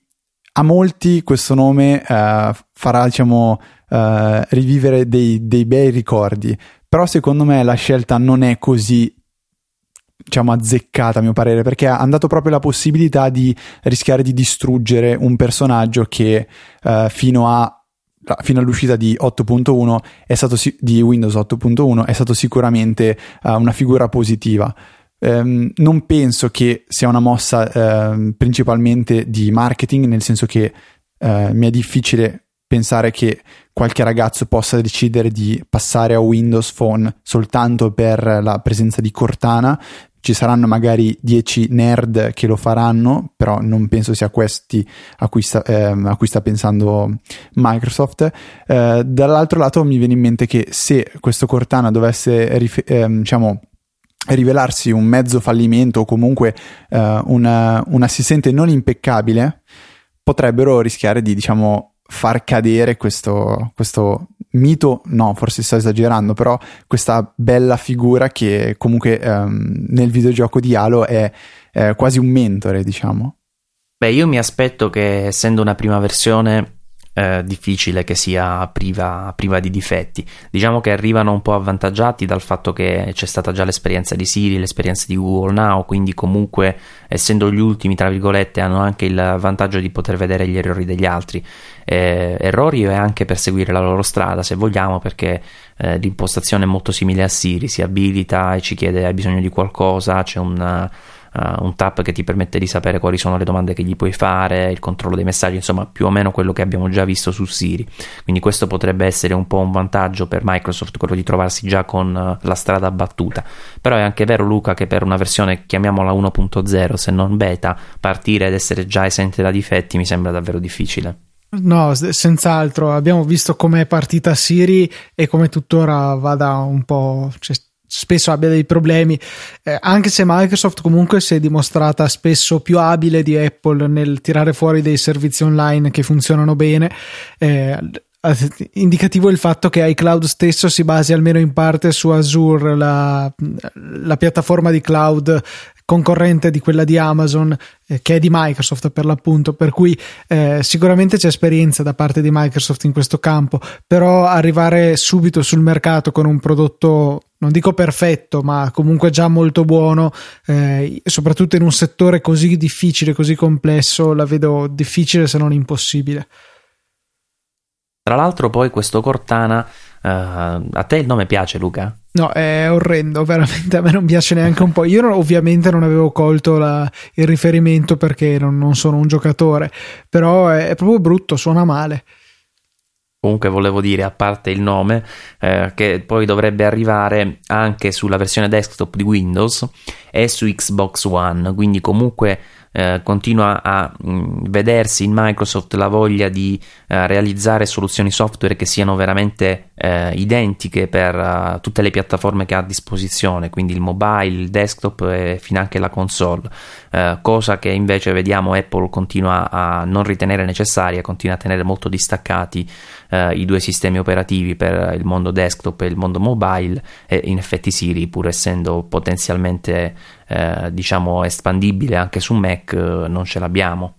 a molti questo nome uh, farà, diciamo, rivivere dei, dei bei ricordi, però secondo me la scelta non è così diciamo azzeccata a mio parere perché ha dato proprio la possibilità di rischiare di distruggere un personaggio che uh, fino a fino all'uscita di 8.1 è stato di Windows 8.1 è stato sicuramente uh, una figura positiva. Um, non penso che sia una mossa uh, principalmente di marketing nel senso che uh, mi è difficile pensare che qualche ragazzo possa decidere di passare a Windows Phone soltanto per la presenza di Cortana. Ci saranno magari 10 nerd che lo faranno, però non penso sia questi a cui sta, eh, a cui sta pensando Microsoft. Eh, dall'altro lato mi viene in mente che se questo Cortana dovesse rif- eh, diciamo, rivelarsi un mezzo fallimento o comunque eh, una, un assistente non impeccabile, potrebbero rischiare di diciamo far cadere questo, questo mito, no, forse sto esagerando, però questa bella figura che comunque um, nel videogioco di Halo è, è quasi un mentore, diciamo. Beh, io mi aspetto che essendo una prima versione eh, difficile che sia priva, priva, di difetti. Diciamo che arrivano un po' avvantaggiati dal fatto che c'è stata già l'esperienza di Siri, l'esperienza di Google Now, quindi comunque essendo gli ultimi, tra virgolette, hanno anche il vantaggio di poter vedere gli errori degli altri. Eh, errori e anche per seguire la loro strada, se vogliamo, perché eh, l'impostazione è molto simile a Siri, si abilita e ci chiede hai bisogno di qualcosa, c'è un uh, un tap che ti permette di sapere quali sono le domande che gli puoi fare, il controllo dei messaggi, insomma più o meno quello che abbiamo già visto su Siri. Quindi questo potrebbe essere un po' un vantaggio per Microsoft, quello di trovarsi già con uh, la strada battuta. Però è anche vero Luca che per una versione chiamiamola 1.0 se non beta, partire ed essere già esente da difetti mi sembra davvero difficile. No, senz'altro. Abbiamo visto com'è partita Siri e come tuttora vada un po'. Cioè, spesso abbia dei problemi, eh, anche se Microsoft comunque si è dimostrata spesso più abile di Apple nel tirare fuori dei servizi online che funzionano bene. Eh, indicativo il fatto che iCloud stesso si basi almeno in parte su Azure, la, la piattaforma di cloud concorrente di quella di Amazon, eh, che è di Microsoft per l'appunto, per cui eh, sicuramente c'è esperienza da parte di Microsoft in questo campo, però arrivare subito sul mercato con un prodotto non dico perfetto, ma comunque già molto buono, eh, soprattutto in un settore così difficile, così complesso, la vedo difficile se non impossibile. Tra l'altro, poi questo Cortana, uh, a te il nome piace, Luca? No, è orrendo, veramente a me non piace neanche un po'. Io non, ovviamente non avevo colto la, il riferimento perché non, non, sono un giocatore, però è, è, proprio brutto, suona male. Comunque volevo dire, a parte il nome, eh, che poi dovrebbe arrivare anche sulla versione desktop di Windows e su Xbox One, quindi comunque eh, continua a mh, mm, vedersi in Microsoft la voglia di eh, realizzare soluzioni software che siano veramente eh, identiche per uh, tutte le piattaforme che ha a disposizione, quindi il mobile, il desktop e fino anche la console, eh, cosa che invece vediamo Apple continua a non ritenere necessaria, continua a tenere molto distaccati eh, i due sistemi operativi per il mondo desktop e il mondo mobile e in effetti Siri pur essendo potenzialmente eh, diciamo espandibile anche su Mac eh, non ce l'abbiamo.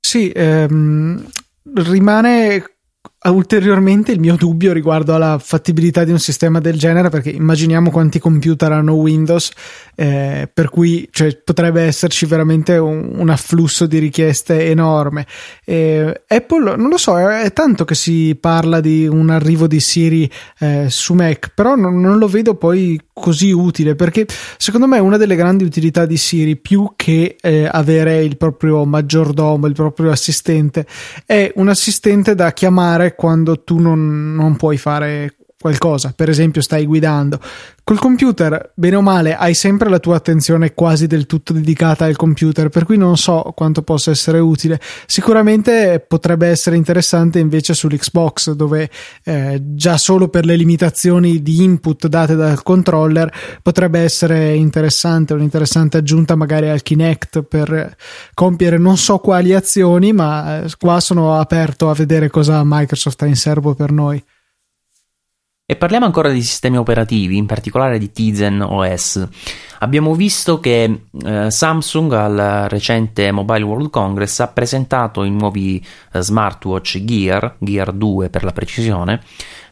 Sì, ehm, rimane ulteriormente il mio dubbio riguardo alla fattibilità di un sistema del genere perché immaginiamo quanti computer hanno Windows eh, per cui cioè, potrebbe esserci veramente un, un, afflusso di richieste enorme. Eh, Apple non lo so è, è, tanto che si parla di un arrivo di Siri eh, su Mac però non, non, lo vedo poi così utile perché secondo me una delle grandi utilità di Siri più che eh, avere il proprio maggiordomo il proprio assistente. È un assistente da chiamare quando tu non, non puoi fare qualcosa, per esempio stai guidando. Col computer, bene o male, hai sempre la tua attenzione quasi del tutto dedicata al computer, per cui non so quanto possa essere utile. Sicuramente potrebbe essere interessante invece sull'Xbox, dove eh, già solo per le limitazioni di input date dal controller potrebbe essere interessante, un'interessante aggiunta magari al Kinect per compiere non so quali azioni, ma eh, qua sono aperto a vedere cosa Microsoft ha in serbo per noi. E parliamo ancora di sistemi operativi, in particolare di Tizen OS. Abbiamo visto che eh, Samsung al recente Mobile World Congress ha presentato i nuovi eh, smartwatch Gear, Gear 2 per la precisione,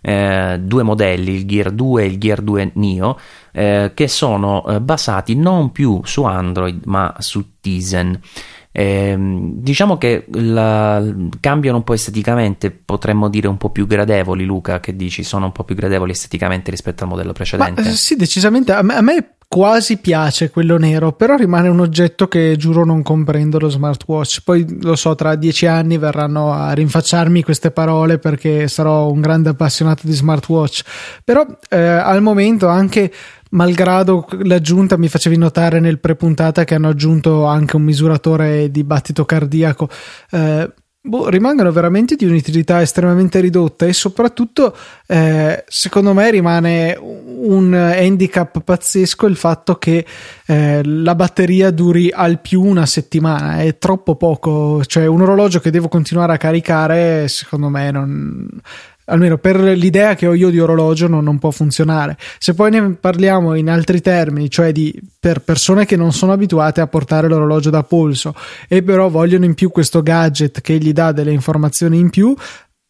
eh, due modelli, il Gear 2 e il Gear 2 Neo, eh, che sono eh, basati non più su Android ma su Tizen. Eh, diciamo che la, cambiano un po' esteticamente, potremmo dire un po' più gradevoli, Luca, che dici, sono un po' più gradevoli esteticamente rispetto al modello precedente. Ma, eh, sì, decisamente. A me, a me quasi piace quello nero, però rimane un oggetto che giuro non comprendo lo smartwatch. Poi lo so, tra dieci anni verranno a rinfacciarmi queste parole perché sarò un grande appassionato di smartwatch. Però eh, al momento anche malgrado l'aggiunta mi facevi notare nel prepuntata che hanno aggiunto anche un misuratore di battito cardiaco. Eh, boh, rimangono veramente di un'utilità estremamente ridotta e soprattutto eh, secondo me rimane un handicap pazzesco il fatto che eh, la batteria duri al più una settimana è troppo poco cioè un orologio che devo continuare a caricare secondo me non almeno per l'idea che ho io di orologio non, non, può funzionare. Se poi ne parliamo in altri termini, cioè di per persone che non sono abituate a portare l'orologio da polso e però vogliono in più questo gadget che gli dà delle informazioni in più,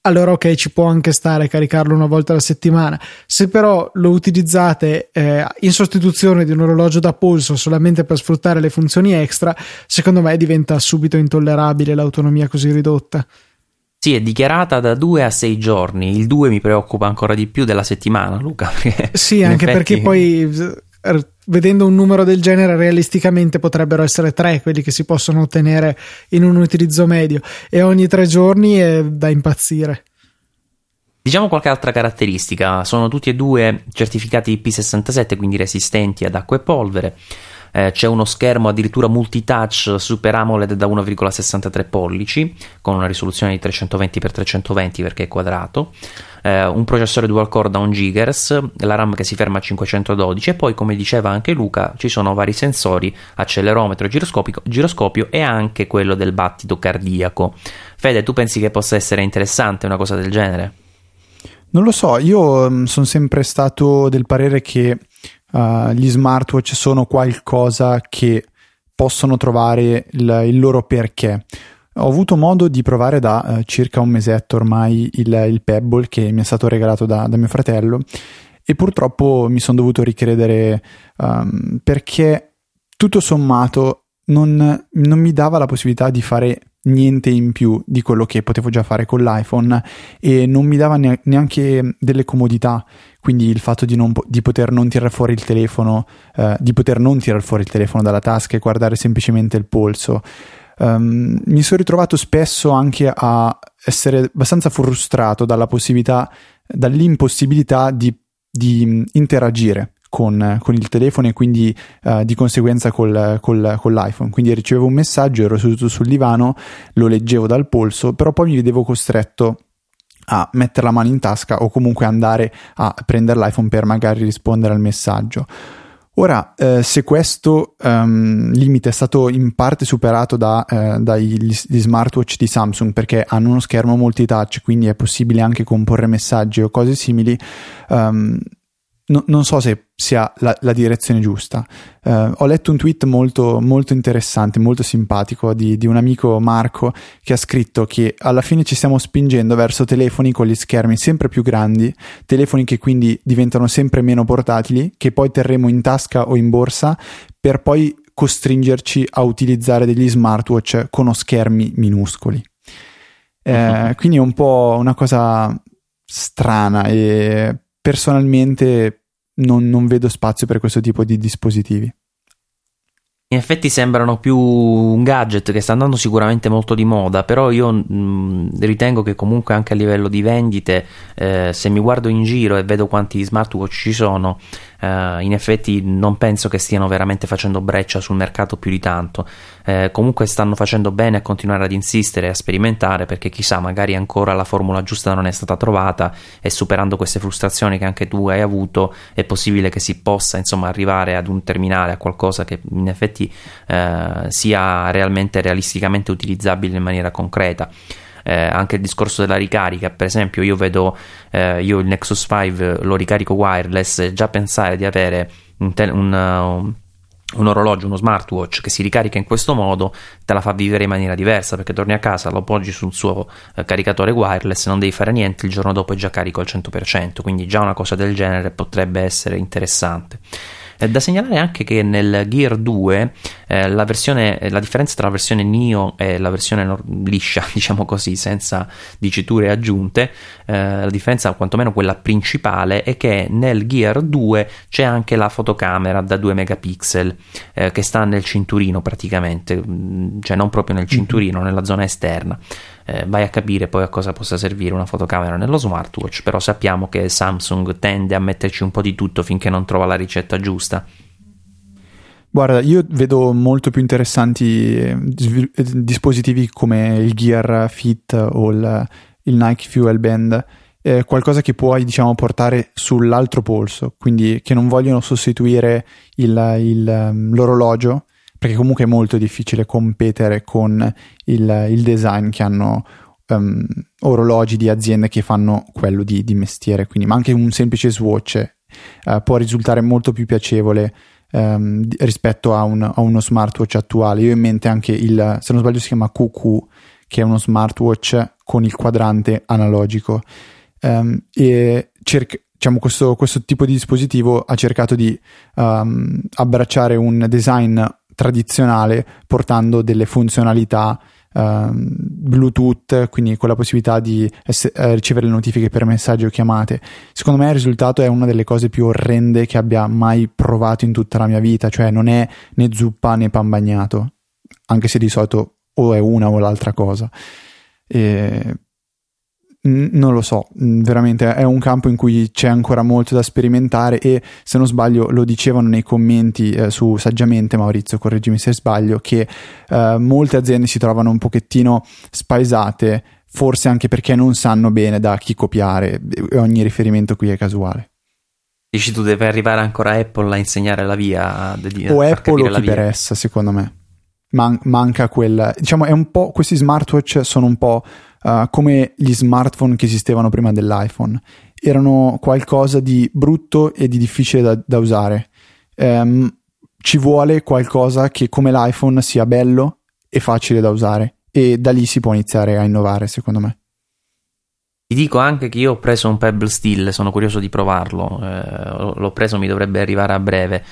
allora ok ci può anche stare caricarlo una volta alla settimana se però lo utilizzate eh, in sostituzione di un orologio da polso solamente per sfruttare le funzioni extra secondo me diventa subito intollerabile l'autonomia così ridotta sì, è dichiarata da due a sei giorni. Il 2 mi preoccupa ancora di più della settimana, Luca. Sì, anche effetti... perché poi vedendo un numero del genere realisticamente potrebbero essere tre quelli che si possono ottenere in un utilizzo medio e ogni tre giorni è da impazzire. Diciamo qualche altra caratteristica, sono tutti e due certificati IP67, quindi resistenti ad acqua e polvere eh, c'è uno schermo addirittura multitouch Super AMOLED da 1,63 pollici con una risoluzione di 320x320 perché è quadrato, eh, un processore dual core da 1 GHz, la RAM che si ferma a 512 e poi come diceva anche Luca ci sono vari sensori, accelerometro, giroscopio e anche quello del battito cardiaco. Fede, tu pensi che possa essere interessante una cosa del genere? Non lo so, io mm, sono sempre stato del parere che uh, gli smartwatch sono qualcosa che possono trovare il, il loro perché. Ho avuto modo di provare da uh, circa un mesetto ormai il, il, Pebble che mi è stato regalato da, da mio fratello e purtroppo mi sono dovuto ricredere um, perché tutto sommato non, non mi dava la possibilità di fare niente in più di quello che potevo già fare con l'iPhone e non mi dava neanche delle comodità. Quindi il fatto di, non, di poter non tirare fuori il telefono eh, di poter non tirare fuori il telefono dalla tasca e guardare semplicemente il polso. Um, mi sono ritrovato spesso anche a essere abbastanza frustrato dalla possibilità dall'impossibilità di, di interagire con, con, il telefono e quindi uh, di conseguenza col, col, con l'iPhone. Quindi ricevevo un messaggio, ero seduto sul divano, lo leggevo dal polso, però poi mi vedevo costretto a mettere la mano in tasca o comunque andare a prendere l'iPhone per magari rispondere al messaggio. Ora, eh, se questo um, limite è stato in parte superato da, eh, dagli smartwatch di Samsung perché hanno uno schermo multitouch, quindi è possibile anche comporre messaggi o cose simili, um, No, non so se sia la, la direzione giusta. Uh, ho letto un tweet molto, molto interessante, molto simpatico di, di, un amico Marco che ha scritto che alla fine ci stiamo spingendo verso telefoni con gli schermi sempre più grandi, telefoni che quindi diventano sempre meno portatili, che poi terremo in tasca o in borsa per poi costringerci a utilizzare degli smartwatch con schermi minuscoli. Eh, uh-huh. Quindi è un po' una cosa strana e personalmente non, non vedo spazio per questo tipo di dispositivi. In effetti sembrano più un gadget che sta andando sicuramente molto di moda, però io mh, ritengo che comunque anche a livello di vendite, eh, se mi guardo in giro e vedo quanti smartwatch ci sono, eh, in effetti non penso che stiano veramente facendo breccia sul mercato più di tanto. Eh, comunque stanno facendo bene a continuare ad insistere e a sperimentare perché chissà, magari ancora la formula giusta non è stata trovata e superando queste frustrazioni che anche tu hai avuto è possibile che si possa insomma arrivare ad un terminale, a qualcosa che in effetti eh, sia realmente realisticamente utilizzabile in maniera concreta. Eh, anche il discorso della ricarica, per esempio, io vedo eh, io il Nexus 5 lo ricarico wireless, già pensare di avere un, te- un, uh, un orologio, uno smartwatch che si ricarica in questo modo te la fa vivere in maniera diversa perché torni a casa, lo poggi sul suo eh, caricatore wireless, non devi fare niente, il giorno dopo è già carico al 100%, quindi già una cosa del genere potrebbe essere interessante. È da segnalare anche che nel Gear 2 eh, la, versione, la differenza tra la versione Neo e la versione liscia, diciamo così, senza diciture aggiunte, eh, la differenza, quantomeno quella principale, è che nel Gear 2 c'è anche la fotocamera da 2 megapixel eh, che sta nel cinturino praticamente, mm, cioè non proprio nel mhm. cinturino, nella zona esterna. Eh, vai a capire poi a cosa possa servire una fotocamera nello smartwatch, però sappiamo che Samsung tende a metterci un po' di tutto finché non trova la ricetta giusta. Guarda, io vedo molto più interessanti eh, dispositivi come il Gear Fit o il, il Nike Fuel Band, eh, qualcosa che puoi diciamo portare sull'altro polso, quindi che non vogliono sostituire il, il, ehm, l'orologio, perché comunque è molto difficile competere con il, il design che hanno um, orologi di aziende che fanno quello di, di mestiere, quindi, ma anche un semplice swatch uh, può risultare molto più piacevole um, rispetto a, un, a, uno smartwatch attuale. Io ho in mente anche il, se non sbaglio si chiama QQ, che è uno smartwatch con il quadrante analogico. Um, e cerca, diciamo, questo, questo, tipo di dispositivo ha cercato di um, abbracciare un design tradizionale portando delle funzionalità uh, Bluetooth, quindi con la possibilità di ess- eh, ricevere le notifiche per messaggi o chiamate. Secondo me il risultato è una delle cose più orrende che abbia mai provato in tutta la mia vita, cioè non è né zuppa né pan bagnato, anche se di solito o è una o l'altra cosa. E non lo so, veramente è un campo in cui c'è ancora molto da sperimentare e se non sbaglio lo dicevano nei commenti eh, su Saggiamente Maurizio, correggimi se sbaglio, che eh, molte aziende si trovano un pochettino spaesate, forse anche perché non sanno bene da chi copiare ogni riferimento qui è casuale. Dici tu deve arrivare ancora Apple a insegnare la via? Di, o Apple o chi per essa, secondo me. Man- manca quel... Diciamo, è un po'... Questi smartwatch sono un po' uh, come gli smartphone che esistevano prima dell'iPhone. Erano qualcosa di brutto e di difficile da, da usare. Um, ci vuole qualcosa che come l'iPhone sia bello e facile da usare e da lì si può iniziare a innovare secondo me. Ti dico anche che io ho preso un Pebble Steel, sono curioso di provarlo. Eh, l'ho preso, mi dovrebbe arrivare a breve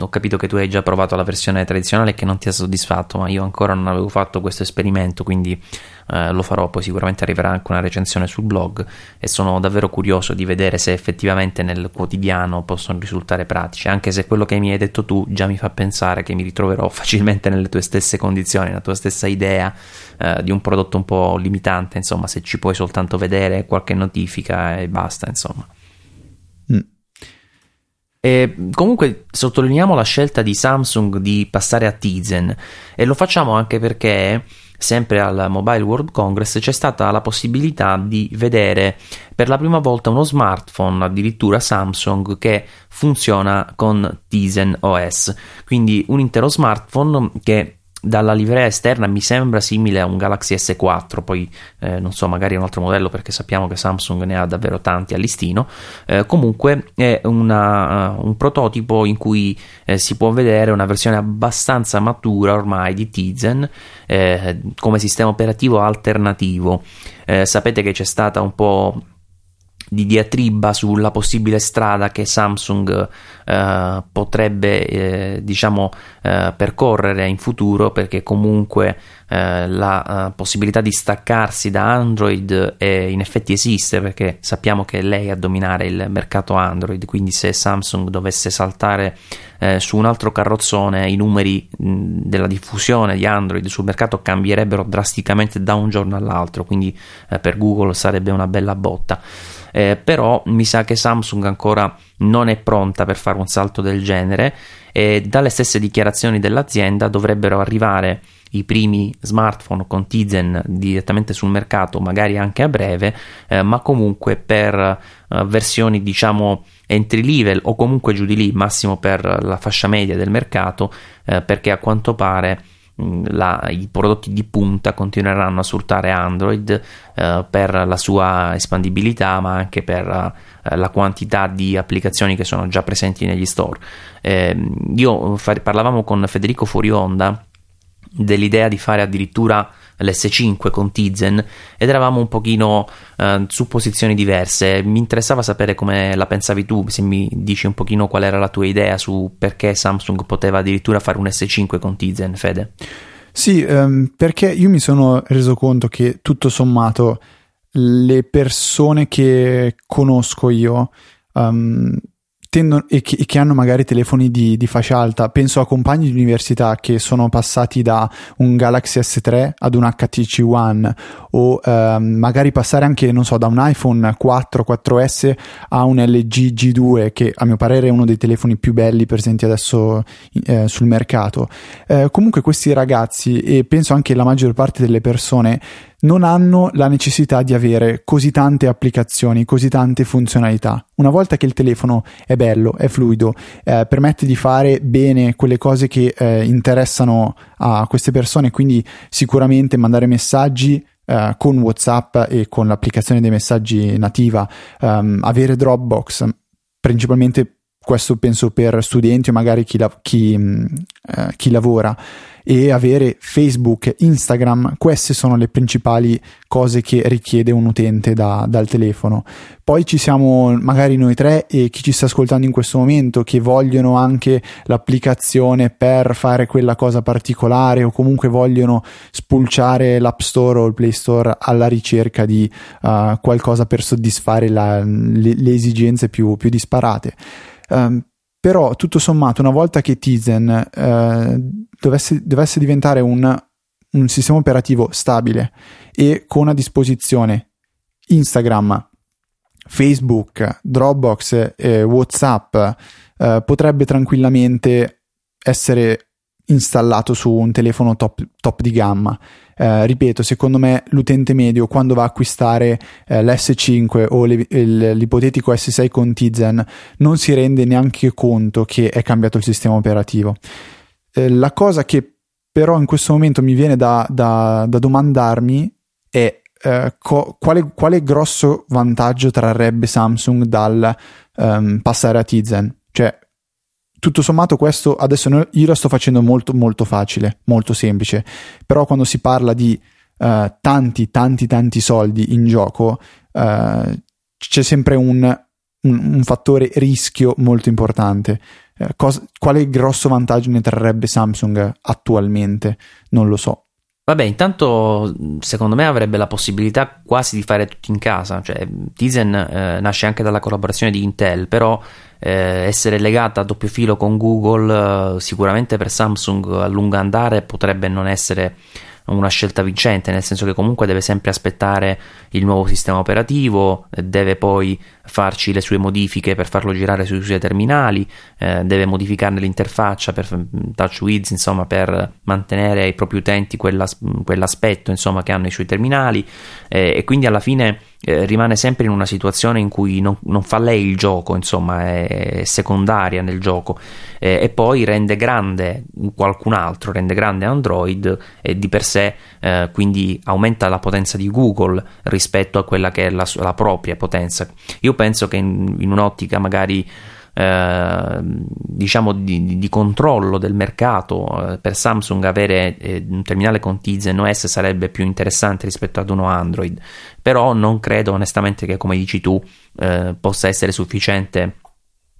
ho capito che tu hai già provato la versione tradizionale e che non ti ha soddisfatto, ma io ancora non avevo fatto questo esperimento, quindi eh, lo farò. Poi sicuramente arriverà anche una recensione sul blog e sono davvero curioso di vedere se effettivamente nel quotidiano possono risultare pratici, anche se quello che mi hai detto tu già mi fa pensare che mi ritroverò facilmente nelle tue stesse condizioni, nella tua stessa idea eh, di un prodotto un po' limitante, insomma, se ci puoi soltanto vedere qualche notifica e basta, insomma. E comunque sottolineiamo la scelta di Samsung di passare a Tizen e lo facciamo anche perché sempre al Mobile World Congress c'è stata la possibilità di vedere per la prima volta uno smartphone, addirittura Samsung, che funziona con Tizen OS, quindi un intero smartphone che dalla livrea esterna mi sembra simile a un Galaxy S4, poi eh, non so, magari un altro modello perché sappiamo che Samsung ne ha davvero tanti a listino. Eh, comunque è una, un prototipo in cui eh, si può vedere una versione abbastanza matura ormai di Tizen eh, come sistema operativo alternativo. Eh, sapete che c'è stata un po' di diatriba sulla possibile strada che Samsung eh, potrebbe eh, diciamo eh, percorrere in futuro perché comunque eh, la uh, possibilità di staccarsi da Android è, in effetti esiste perché sappiamo che è lei a dominare il mercato Android quindi se Samsung dovesse saltare eh, su un altro carrozzone i numeri mh, della diffusione di Android sul mercato cambierebbero drasticamente da un giorno all'altro quindi eh, per Google sarebbe una bella botta eh, però mi sa che Samsung ancora non è pronta per fare un salto del genere e dalle stesse dichiarazioni dell'azienda dovrebbero arrivare i primi smartphone con Tizen direttamente sul mercato, magari anche a breve, eh, ma comunque per eh, versioni diciamo entry level o comunque giù di lì, massimo per la fascia media del mercato, eh, perché a quanto pare la, i prodotti di punta continueranno a sfruttare Android eh, per la sua espandibilità ma anche per eh, la quantità di applicazioni che sono già presenti negli store. Eh, io far, parlavamo con Federico Fuorionda dell'idea di fare addirittura l'S5 con Tizen ed eravamo un pochino uh, su posizioni diverse. Mi interessava sapere come la pensavi tu, se mi dici un pochino qual era la tua idea su perché Samsung poteva addirittura fare un S5 con Tizen, Fede. Sì, um, perché io mi sono reso conto che tutto sommato le persone che conosco io um, tendono, e, che, e, che, hanno magari telefoni di, di, fascia alta. Penso a compagni di università che sono passati da un Galaxy S3 ad un HTC One o ehm, magari passare anche, non so, da un iPhone 4, 4S a un LG G2 che a mio parere è uno dei telefoni più belli presenti adesso eh, sul mercato. Eh, comunque questi ragazzi e penso anche la maggior parte delle persone non hanno la necessità di avere così tante applicazioni, così tante funzionalità. Una volta che il telefono è bello, è fluido, eh, permette di fare bene quelle cose che eh, interessano a queste persone, quindi sicuramente mandare messaggi eh, con WhatsApp e con l'applicazione dei messaggi nativa, um, avere Dropbox, principalmente questo penso per studenti o magari chi, la, chi, mm, eh, chi lavora e avere Facebook, Instagram, queste sono le principali cose che richiede un utente da, dal telefono. Poi ci siamo magari noi tre e chi ci sta ascoltando in questo momento che vogliono anche l'applicazione per fare quella cosa particolare o comunque vogliono spulciare l'App Store o il Play Store alla ricerca di uh, qualcosa per soddisfare la, le, le, esigenze più, più disparate. Um, però tutto sommato una volta che Tizen eh, dovesse, dovesse, diventare un, un, sistema operativo stabile e con a disposizione Instagram, Facebook, Dropbox, eh, Whatsapp, eh, potrebbe tranquillamente essere installato su un telefono top, top di gamma. Eh, ripeto, secondo me l'utente medio quando va a acquistare eh, l'S5 o le, il, l'ipotetico S6 con Tizen non si rende neanche conto che è cambiato il sistema operativo. Eh, la cosa che però in questo momento mi viene da, da, da domandarmi è eh, co- quale, quale, grosso vantaggio trarrebbe Samsung dal um, passare a Tizen? Cioè, tutto sommato questo adesso io lo sto facendo molto molto facile, molto semplice, però quando si parla di uh, tanti tanti tanti soldi in gioco uh, c'è sempre un, un, un, fattore rischio molto importante. Uh, cosa, quale grosso vantaggio ne trarrebbe Samsung attualmente? Non lo so. Vabbè, intanto secondo me avrebbe la possibilità quasi di fare tutto in casa, cioè Tizen eh, nasce anche dalla collaborazione di Intel, però eh, essere legata a doppio filo con Google eh, sicuramente per Samsung a lungo andare potrebbe non essere una scelta vincente, nel senso che comunque deve sempre aspettare il nuovo sistema operativo, deve poi farci le sue modifiche per farlo girare sui suoi terminali, eh, deve modificarne l'interfaccia per TouchWiz, insomma, per mantenere ai propri utenti quell'as- quell'aspetto insomma, che hanno i suoi terminali eh, e quindi alla fine eh, rimane sempre in una situazione in cui non, non, fa lei il gioco, insomma, è secondaria nel gioco eh, e poi rende grande qualcun altro, rende grande Android e di per sé eh, quindi aumenta la potenza di Google rispetto a quella che è la, la propria potenza. Io penso che in, in un'ottica magari eh, diciamo di, di, controllo del mercato eh, per Samsung avere eh, un terminale con Tizen OS sarebbe più interessante rispetto ad uno Android. Però non credo onestamente che come dici tu eh, possa essere sufficiente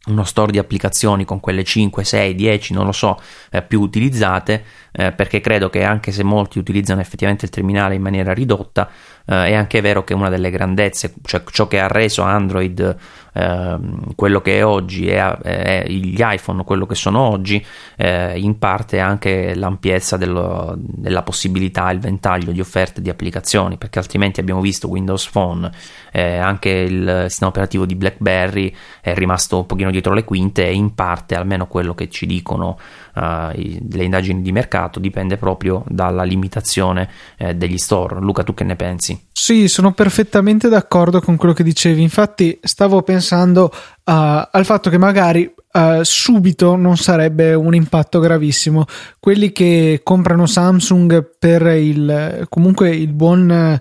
uno store di applicazioni con quelle 5, 6, 10, non lo so, eh, più utilizzate, eh, perché credo che anche se molti utilizzano effettivamente il terminale in maniera ridotta, è anche vero che una delle grandezze, cioè ciò che ha reso Android Ehm, quello che è oggi e gli iPhone quello che sono oggi eh, in parte anche l'ampiezza dello, della possibilità il ventaglio di offerte di applicazioni perché altrimenti abbiamo visto Windows Phone eh, anche il sistema operativo di BlackBerry è rimasto un pochino dietro le quinte e in parte almeno quello che ci dicono uh, le indagini di mercato dipende proprio dalla limitazione eh, degli store. Luca, tu che ne pensi? Sì, sono perfettamente d'accordo con quello che dicevi. Infatti, stavo pensando uh, al fatto che magari Uh, subito non sarebbe un impatto gravissimo. Quelli che comprano Samsung per il comunque il buon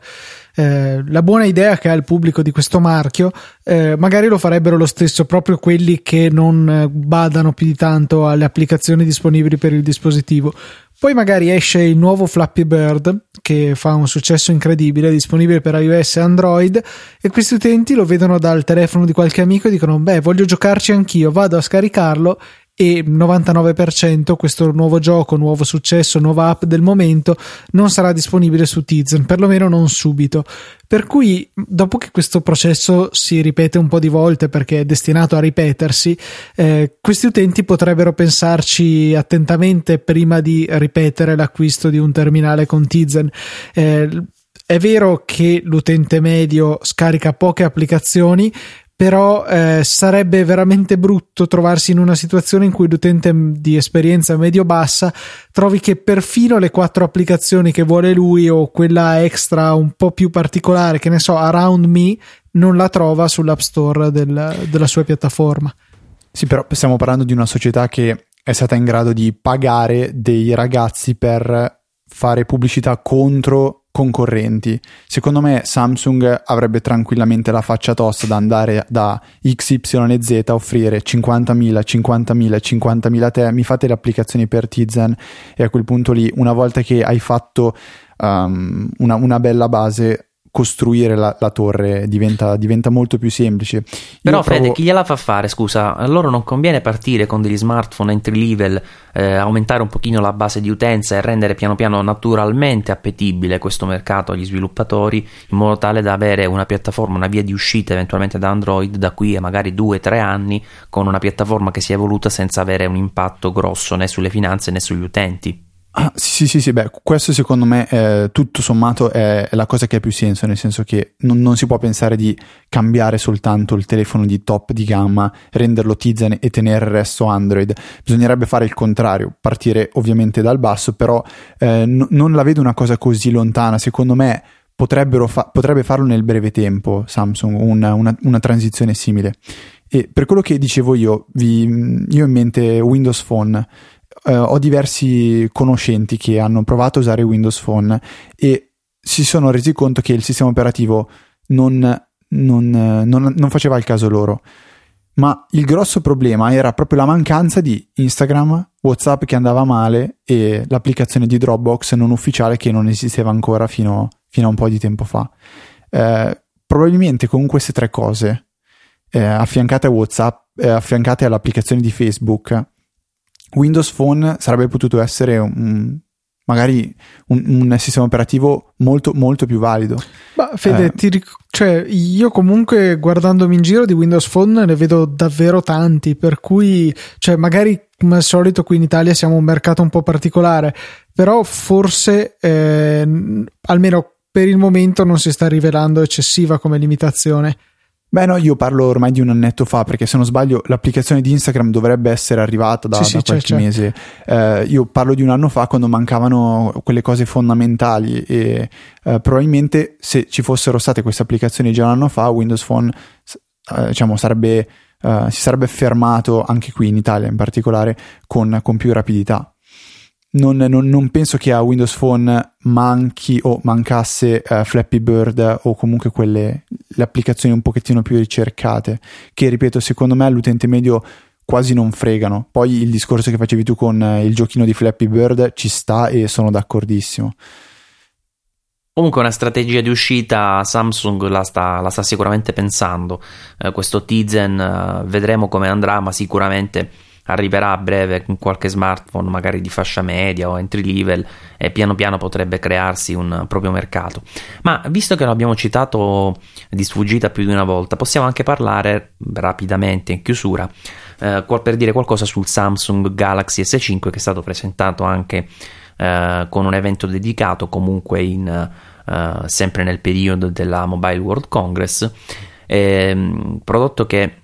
eh, la buona idea che ha il pubblico di questo marchio, eh, magari lo farebbero lo stesso proprio quelli che non eh, badano più di tanto alle applicazioni disponibili per il dispositivo. Poi magari esce il nuovo Flappy Bird che fa un successo incredibile, disponibile per iOS e Android e questi utenti lo vedono dal telefono di qualche amico e dicono beh voglio giocarci anch'io, vado a scaricarlo e 99% questo nuovo gioco, nuovo successo, nuova app del momento non sarà disponibile su Tizen, perlomeno non subito. Per cui, dopo che questo processo si ripete un po' di volte perché è destinato a ripetersi, eh, questi utenti potrebbero pensarci attentamente prima di ripetere l'acquisto di un terminale con Tizen. Eh, è vero che l'utente medio scarica poche applicazioni, però eh, sarebbe veramente brutto trovarsi in una situazione in cui l'utente di esperienza medio-bassa trovi che perfino le quattro applicazioni che vuole lui o quella extra un po' più particolare, che ne so, Around Me, non la trova sull'App Store del, della sua piattaforma. Sì, però stiamo parlando di una società che è stata in grado di pagare dei ragazzi per fare pubblicità contro concorrenti. Secondo me Samsung avrebbe tranquillamente la faccia tosta da andare da XYZ a offrire 50.000, 50.000, 50.000 te, mi fate le applicazioni per Tizen e a quel punto lì, una volta che hai fatto um, una, una bella base, costruire la, la torre diventa, diventa, molto più semplice. Però provo... Fede, chi gliela fa fare? Scusa, a loro non conviene partire con degli smartphone entry level, eh, aumentare un pochino la base di utenza e rendere piano piano naturalmente appetibile questo mercato agli sviluppatori in modo tale da avere una piattaforma, una via di uscita eventualmente da Android da qui a magari due o tre anni con una piattaforma che sia evoluta senza avere un impatto grosso né sulle finanze né sugli utenti. Ah, sì, sì, sì, beh, questo secondo me eh, tutto sommato è, la cosa che ha più senso, nel senso che non, non, si può pensare di cambiare soltanto il telefono di top di gamma, renderlo Tizen e tenere il resto Android. Bisognerebbe fare il contrario, partire ovviamente dal basso, però eh, n- non la vedo una cosa così lontana, secondo me fa- potrebbe farlo nel breve tempo Samsung, una, una, una transizione simile. E per quello che dicevo io, vi, io ho in mente Windows Phone eh, ho diversi conoscenti che hanno provato a usare Windows Phone e si sono resi conto che il sistema operativo non, non, non, non faceva il caso loro. Ma il grosso problema era proprio la mancanza di Instagram, WhatsApp che andava male e l'applicazione di Dropbox non ufficiale che non esisteva ancora fino, fino a un po' di tempo fa. Eh, probabilmente con queste tre cose, eh, affiancate a WhatsApp, eh, affiancate all'applicazione di Facebook Windows Phone sarebbe potuto essere un, magari un, un, sistema operativo molto molto più valido. Ma Fede, eh. ric- cioè, io comunque guardandomi in giro di Windows Phone ne vedo davvero tanti, per cui cioè, magari come al solito qui in Italia siamo un mercato un po' particolare, però forse eh, almeno per il momento non si sta rivelando eccessiva come limitazione. Beh no, io parlo ormai di un annetto fa perché se non sbaglio l'applicazione di Instagram dovrebbe essere arrivata da, sì, da sì, qualche c'è, mese. Eh, io parlo di un anno fa quando mancavano quelle cose fondamentali e eh, probabilmente se ci fossero state queste applicazioni già un anno fa Windows Phone eh, diciamo, sarebbe, eh, si sarebbe fermato anche qui in Italia in particolare con, con più rapidità non, non, non, penso che a Windows Phone manchi o mancasse uh, Flappy Bird o comunque quelle le applicazioni un pochettino più ricercate, che ripeto, secondo me all'utente medio quasi non fregano. Poi il discorso che facevi tu con il giochino di Flappy Bird ci sta e sono d'accordissimo. Comunque una strategia di uscita Samsung la sta, la sta sicuramente pensando. Eh, questo Tizen vedremo come andrà, ma sicuramente arriverà a breve con qualche smartphone magari di fascia media o entry level e piano piano potrebbe crearsi un proprio mercato. Ma visto che l'abbiamo citato di sfuggita più di una volta, possiamo anche parlare rapidamente in chiusura eh, per dire qualcosa sul Samsung Galaxy S5 che è stato presentato anche eh, con un evento dedicato comunque in, eh, sempre nel periodo della Mobile World Congress, eh, prodotto che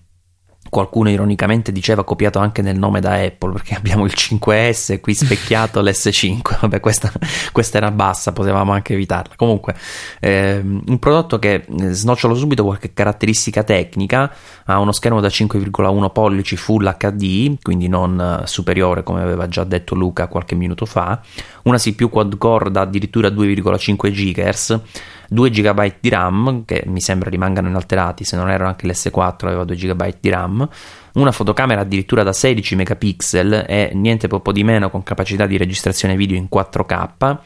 qualcuno ironicamente diceva copiato anche nel nome da Apple perché abbiamo il 5S qui specchiato l'S5 vabbè questa, questa, era bassa potevamo anche evitarla. Comunque ehm, un prodotto che eh, snocciolo subito qualche caratteristica tecnica. Ha uno schermo da 5,1 pollici full HD quindi non eh, superiore come aveva già detto Luca qualche minuto fa. Una CPU quad core da addirittura 2,5 GHz 2 GB di RAM che mi sembra rimangano inalterati se non erano anche l'S4 aveva 2 GB di RAM. Una fotocamera addirittura da 16 megapixel e niente poco di meno con capacità di registrazione video in 4K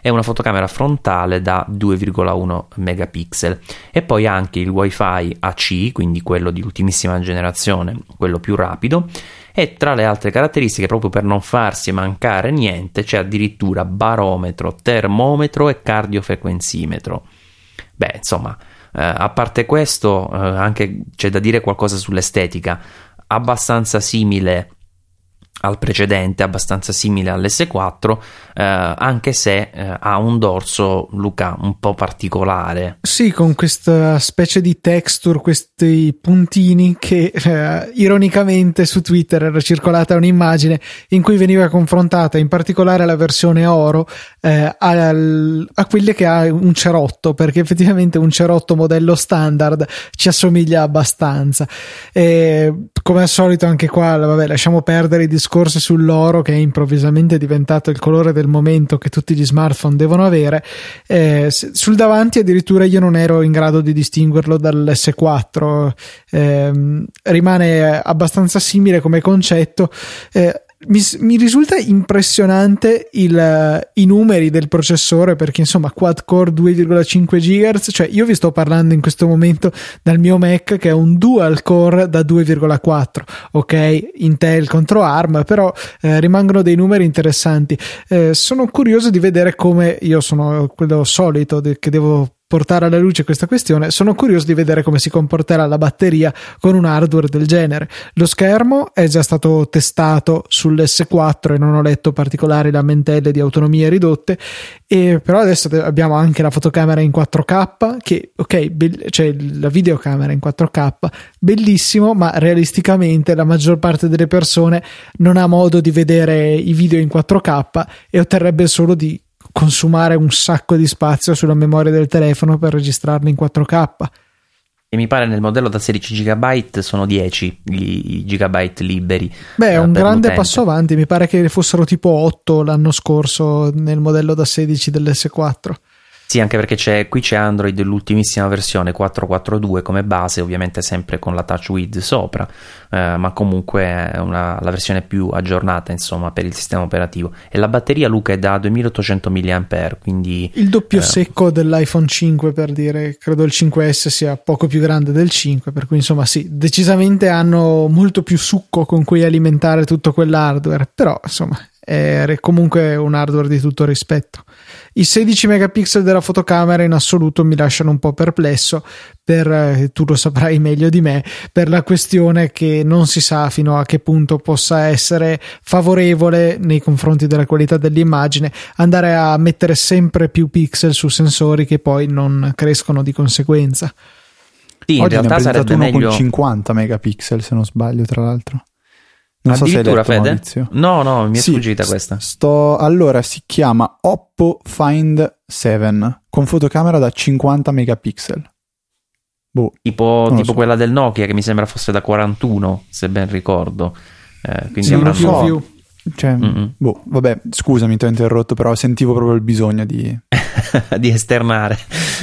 e una fotocamera frontale da 2,1 megapixel. E poi anche il wifi AC quindi quello di ultimissima generazione quello più rapido. E tra le altre caratteristiche proprio per non farsi mancare niente c'è addirittura barometro, termometro e cardiofrequenzimetro Beh, insomma, eh, a parte questo, eh, anche c'è da dire qualcosa sull'estetica, abbastanza simile al precedente, abbastanza simile all'S4, eh, anche se eh, ha un dorso, Luca, un po' particolare. Sì, con questa specie di texture, questi puntini che eh, ironicamente su Twitter era circolata un'immagine in cui veniva confrontata in particolare la versione oro eh, al, a quelle che ha un cerotto, perché effettivamente un cerotto modello standard ci assomiglia abbastanza. E, come al solito anche qua, vabbè, lasciamo perdere i discorsi sull'oro che è improvvisamente diventato il colore del momento che tutti gli smartphone devono avere. Eh, sul davanti addirittura io non ero in grado di distinguerlo dall'S4, eh, rimane abbastanza simile come concetto. Eh, mi, mi, risulta impressionante il, i numeri del processore perché insomma quad core 2,5 GHz cioè io vi sto parlando in questo momento dal mio Mac che è un dual core da 2,4 ok? Intel contro ARM però eh, rimangono dei numeri interessanti. Eh, sono curioso di vedere come io sono quello solito de- che devo portare alla luce questa questione, sono curioso di vedere come si comporterà la batteria con un hardware del genere. Lo schermo è già stato testato sull'S4 e non ho letto particolari lamentele di autonomie ridotte, e però adesso abbiamo anche la fotocamera in 4K che, ok, be- cioè la videocamera in 4K, bellissimo, ma realisticamente la maggior parte delle persone non ha modo di vedere i video in 4K e otterrebbe solo di consumare un sacco di spazio sulla memoria del telefono per registrarli in 4K. E mi pare nel modello da 16 GB sono 10 i gigabyte liberi. Beh, è un grande l'utente. passo avanti, mi pare che fossero tipo 8 l'anno scorso nel modello da 16 dell'S4. Sì, anche perché c'è, qui c'è Android dell'ultimissima versione 4.4.2 come base, ovviamente sempre con la TouchWiz sopra, eh, ma comunque è una, la versione più aggiornata insomma per il sistema operativo. E la batteria Luca è da 2800 mAh, quindi... Il doppio eh, secco dell'iPhone 5 per dire, credo il 5S sia poco più grande del 5, per cui insomma sì, decisamente hanno molto più succo con cui alimentare tutto quell'hardware, però insomma è comunque un hardware di tutto rispetto. I 16 megapixel della fotocamera in assoluto mi lasciano un po' perplesso per, eh, tu lo saprai meglio di me, per la questione che non si sa fino a che punto possa essere favorevole nei confronti della qualità dell'immagine andare a mettere sempre più pixel su sensori che poi non crescono di conseguenza. Sì, in Oggi realtà sarebbe meglio con 50 megapixel se non sbaglio, tra l'altro. Non so Fede? Maurizio. No, no, mi è sì, sfuggita questa. Sto, allora, si chiama Oppo Find 7 con fotocamera da 50 megapixel. Boh, tipo, tipo so. quella del Nokia che mi sembra fosse da 41, se ben ricordo. Eh, quindi sì, una più, più. Cioè, boh, vabbè, scusami, ti ho interrotto, però sentivo proprio il bisogno di... di esternare.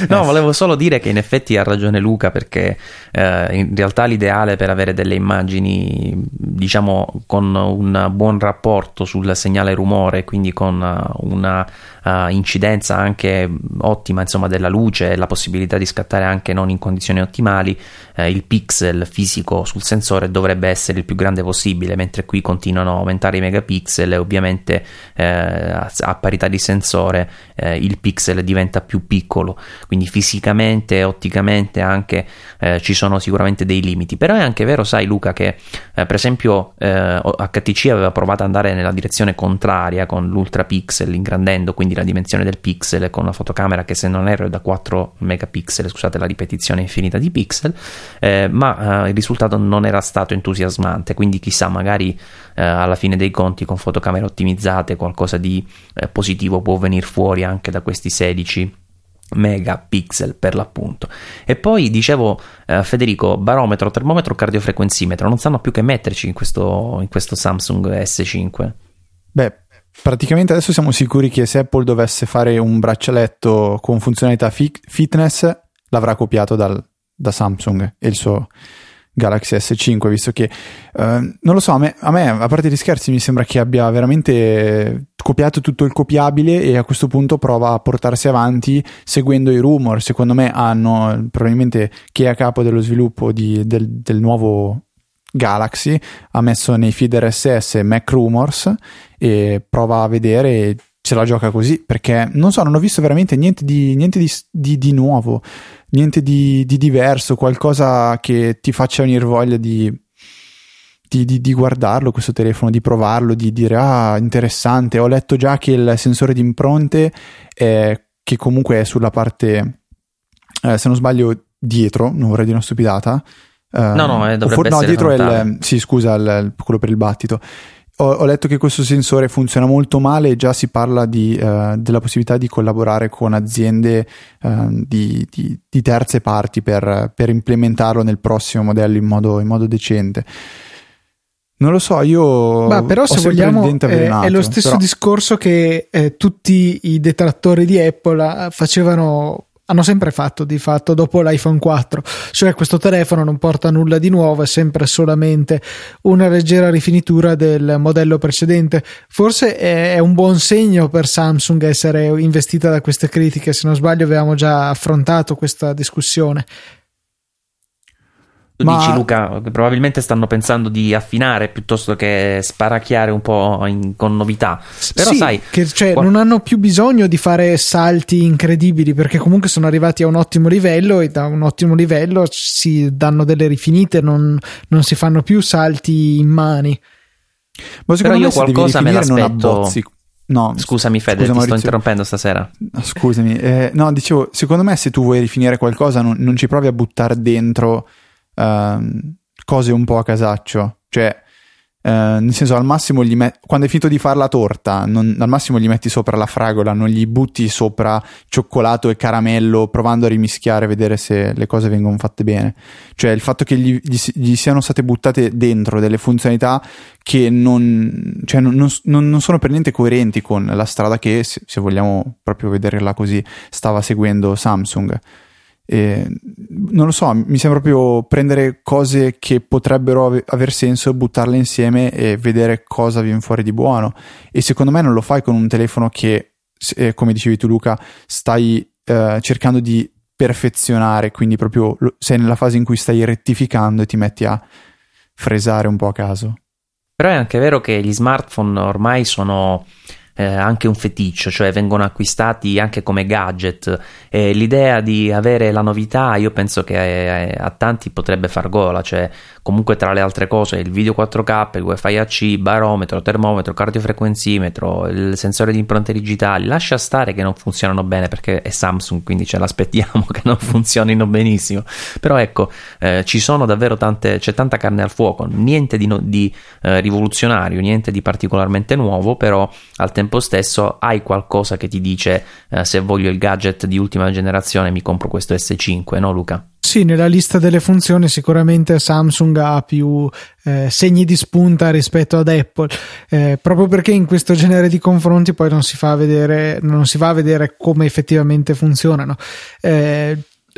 No, volevo solo dire che in effetti ha ragione Luca perché eh, in realtà l'ideale per avere delle immagini, diciamo, con un buon rapporto sul segnale rumore, quindi con una uh, incidenza anche ottima insomma, della luce e la possibilità di scattare anche non in condizioni ottimali, eh, il pixel fisico sul sensore dovrebbe essere il più grande possibile, mentre qui continuano a aumentare i megapixel e ovviamente eh, a, a, parità di sensore eh, il pixel diventa più piccolo, quindi fisicamente e otticamente anche eh, ci sono sicuramente dei limiti. Però è anche vero, sai Luca, che eh, per esempio HTC aveva provato ad andare nella direzione contraria con l'ultra pixel ingrandendo, quindi quindi la dimensione del pixel con una fotocamera che se non erro è da 4 megapixel, scusate la ripetizione infinita di pixel, eh, ma eh, il risultato non era stato entusiasmante, quindi chissà magari eh, alla fine dei conti con fotocamere ottimizzate qualcosa di eh, positivo può venire fuori anche da questi 16 megapixel per l'appunto. E poi dicevo, eh, Federico, barometro, termometro, cardiofrequenzimetro, non sanno più che metterci in questo, in questo Samsung S5. Beh, praticamente adesso siamo sicuri che se Apple dovesse fare un braccialetto con funzionalità fi- fitness l'avrà copiato dal, da Samsung e il suo Galaxy S5 visto che eh, non lo so a me, a me, a parte gli scherzi mi sembra che abbia veramente copiato tutto il copiabile e a questo punto prova a portarsi avanti seguendo i rumor. Secondo me hanno probabilmente chi è a capo dello sviluppo di, del, del nuovo Galaxy ha messo nei feed RSS Mac Rumors e prova a vedere e ce la gioca così perché non so, non ho visto veramente niente di, niente di, di, di nuovo, niente di, diverso, qualcosa che ti faccia venire voglia di, guardarlo questo telefono, di provarlo, di dire ah interessante, ho letto già che il sensore di impronte è, che comunque è sulla parte, eh, se non sbaglio, dietro, non vorrei dire una stupidata, no, no, eh, dovrebbe for- no, dietro è il, sì, scusa, il, quello per il battito. Ho, ho, letto che questo sensore funziona molto male e già si parla di, uh, della possibilità di collaborare con aziende uh, di, di, di, terze parti per, per, implementarlo nel prossimo modello in modo, in modo decente. Non lo so, io. Ma però, se vogliamo, è, è, lo stesso però... discorso che eh, tutti i detrattori di Apple facevano hanno sempre fatto di fatto dopo l'iPhone 4, cioè questo telefono non porta nulla di nuovo, è sempre solamente una leggera rifinitura del modello precedente. Forse è un buon segno per Samsung essere investita da queste critiche, se non sbaglio avevamo già affrontato questa discussione. Tu Ma... dici Luca, probabilmente stanno pensando di affinare piuttosto che sparacchiare un po' in, con novità. Però sì, sai, che cioè, qua... non hanno più bisogno di fare salti incredibili perché comunque sono arrivati a un ottimo livello e da un ottimo livello si danno delle rifinite, non, non si fanno più salti in mani. Ma secondo Però io qualcosa me l'aspetto. No, scusami Fede, scusa, ti sto interrompendo stasera. Scusami, eh, no, dicevo, secondo me se tu vuoi rifinire qualcosa non, non ci provi a buttare dentro uh, cose un po' a casaccio. Cioè, uh, nel senso, al massimo gli met- quando hai finito di fare la torta, non, al massimo gli metti sopra la fragola, non gli butti sopra cioccolato e caramello, provando a rimischiare, vedere se le cose vengono fatte bene. Cioè, il fatto che gli, gli, gli siano state buttate dentro delle funzionalità che non, cioè non, non, non, sono per niente coerenti con la strada che, se, se vogliamo proprio vederla così, stava seguendo Samsung. Non lo so, mi sembra proprio prendere cose che potrebbero ave- aver senso, buttarle insieme e vedere cosa viene fuori di buono. E secondo me non lo fai con un telefono che, eh, come dicevi tu Luca, stai eh, cercando di perfezionare, quindi proprio lo, sei nella fase in cui stai rettificando e ti metti a fresare un po' a caso. Però è anche vero che gli smartphone ormai sono eh, anche un feticcio, cioè vengono acquistati anche come gadget. E l'idea di avere la novità, io penso che eh, a tanti potrebbe far gola, cioè comunque tra le altre cose il video 4K, il wifi AC, barometro, termometro, cardiofrequenzimetro, il sensore di impronte digitali, lascia stare che non funzionano bene perché è Samsung, quindi ce l'aspettiamo che non funzionino benissimo. Però ecco, eh, ci sono davvero tante, c'è tanta carne al fuoco, niente di, no, di eh, rivoluzionario, niente di particolarmente nuovo, però al tempo tempo stesso hai qualcosa che ti dice eh, se voglio il gadget di ultima generazione mi compro questo S5, no Luca? sì, nella lista delle funzioni sicuramente Samsung ha più eh, segni di spunta rispetto ad Apple, eh, proprio perché in questo genere di confronti poi non si fa vedere, non si va a vedere come effettivamente funzionano. Eh,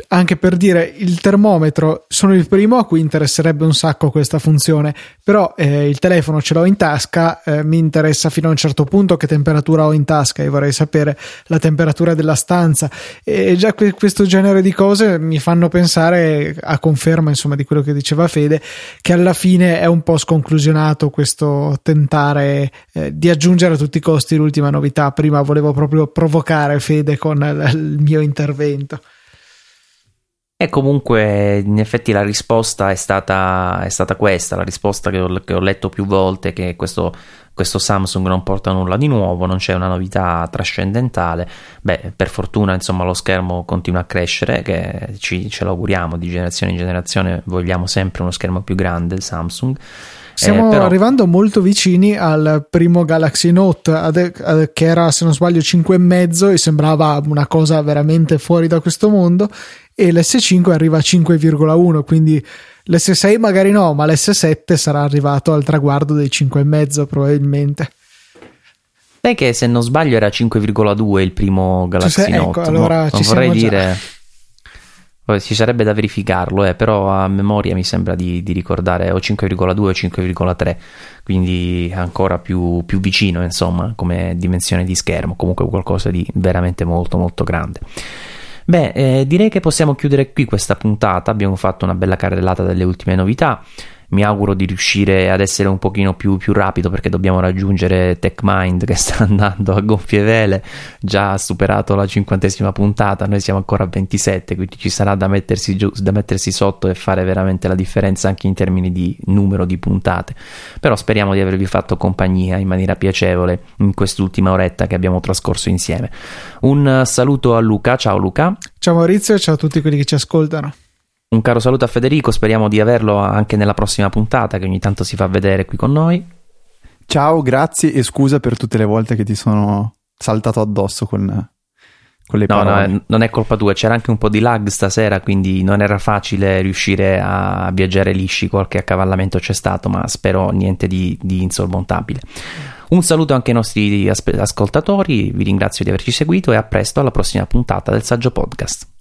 anche per dire il termometro sono il primo a cui interesserebbe un sacco questa funzione però eh, il telefono ce l'ho in tasca eh, mi interessa fino a un certo punto che temperatura ho in tasca e vorrei sapere la temperatura della stanza. E già que- questo genere di cose mi fanno pensare a conferma insomma di quello che diceva Fede che alla fine è un po' sconclusionato questo tentare eh, di aggiungere a tutti i costi l'ultima novità. Prima volevo proprio provocare Fede con l- il mio intervento e comunque in effetti la risposta è stata, è stata questa, la risposta che ho, che ho, letto più volte, che questo, questo, Samsung non porta nulla di nuovo, non c'è una novità trascendentale. Beh, per fortuna insomma lo schermo continua a crescere, che ci, ce l'auguriamo di generazione in generazione, vogliamo sempre uno schermo più grande, Samsung. Stiamo eh, però... arrivando molto vicini al primo Galaxy Note, ad, ad, che era se non sbaglio 5,5 e sembrava una cosa veramente fuori da questo mondo e l'S5 arriva a 5,1 quindi l'S6 magari no ma l'S7 sarà arrivato al traguardo dei 5,5 probabilmente. Sai che se non sbaglio era 5,2 il primo Galaxy cioè, Note ecco, allora no, ci vorrei dire ci sarebbe da verificarlo eh, però a memoria mi sembra di, di ricordare o 5,2 o 5,3 quindi ancora più, più vicino insomma come dimensione di schermo comunque qualcosa di veramente molto molto grande Beh, eh, direi che possiamo chiudere qui questa puntata. Abbiamo fatto una bella carrellata delle ultime novità mi auguro di riuscire ad essere un pochino più, più rapido perché dobbiamo raggiungere TechMind che sta andando a gonfie vele già ha superato la cinquantesima puntata noi siamo ancora a 27 quindi ci sarà da mettersi, giù, da mettersi sotto e fare veramente la differenza anche in termini di numero di puntate. Però speriamo di avervi fatto compagnia in maniera piacevole in quest'ultima oretta che abbiamo trascorso insieme. Un saluto a Luca ciao Luca. Ciao Maurizio e ciao a tutti quelli che ci ascoltano un caro saluto a Federico, speriamo di averlo anche nella prossima puntata che ogni tanto si fa vedere qui con noi. Ciao, grazie e scusa per tutte le volte che ti sono saltato addosso con, con le no, parole. No, non è colpa tua, c'era anche un po' di lag stasera, quindi non era facile riuscire a viaggiare lisci, qualche accavallamento c'è stato, ma spero niente di, di insormontabile. Un saluto anche ai nostri ascoltatori, vi ringrazio di averci seguito e a presto alla prossima puntata del Saggio Podcast.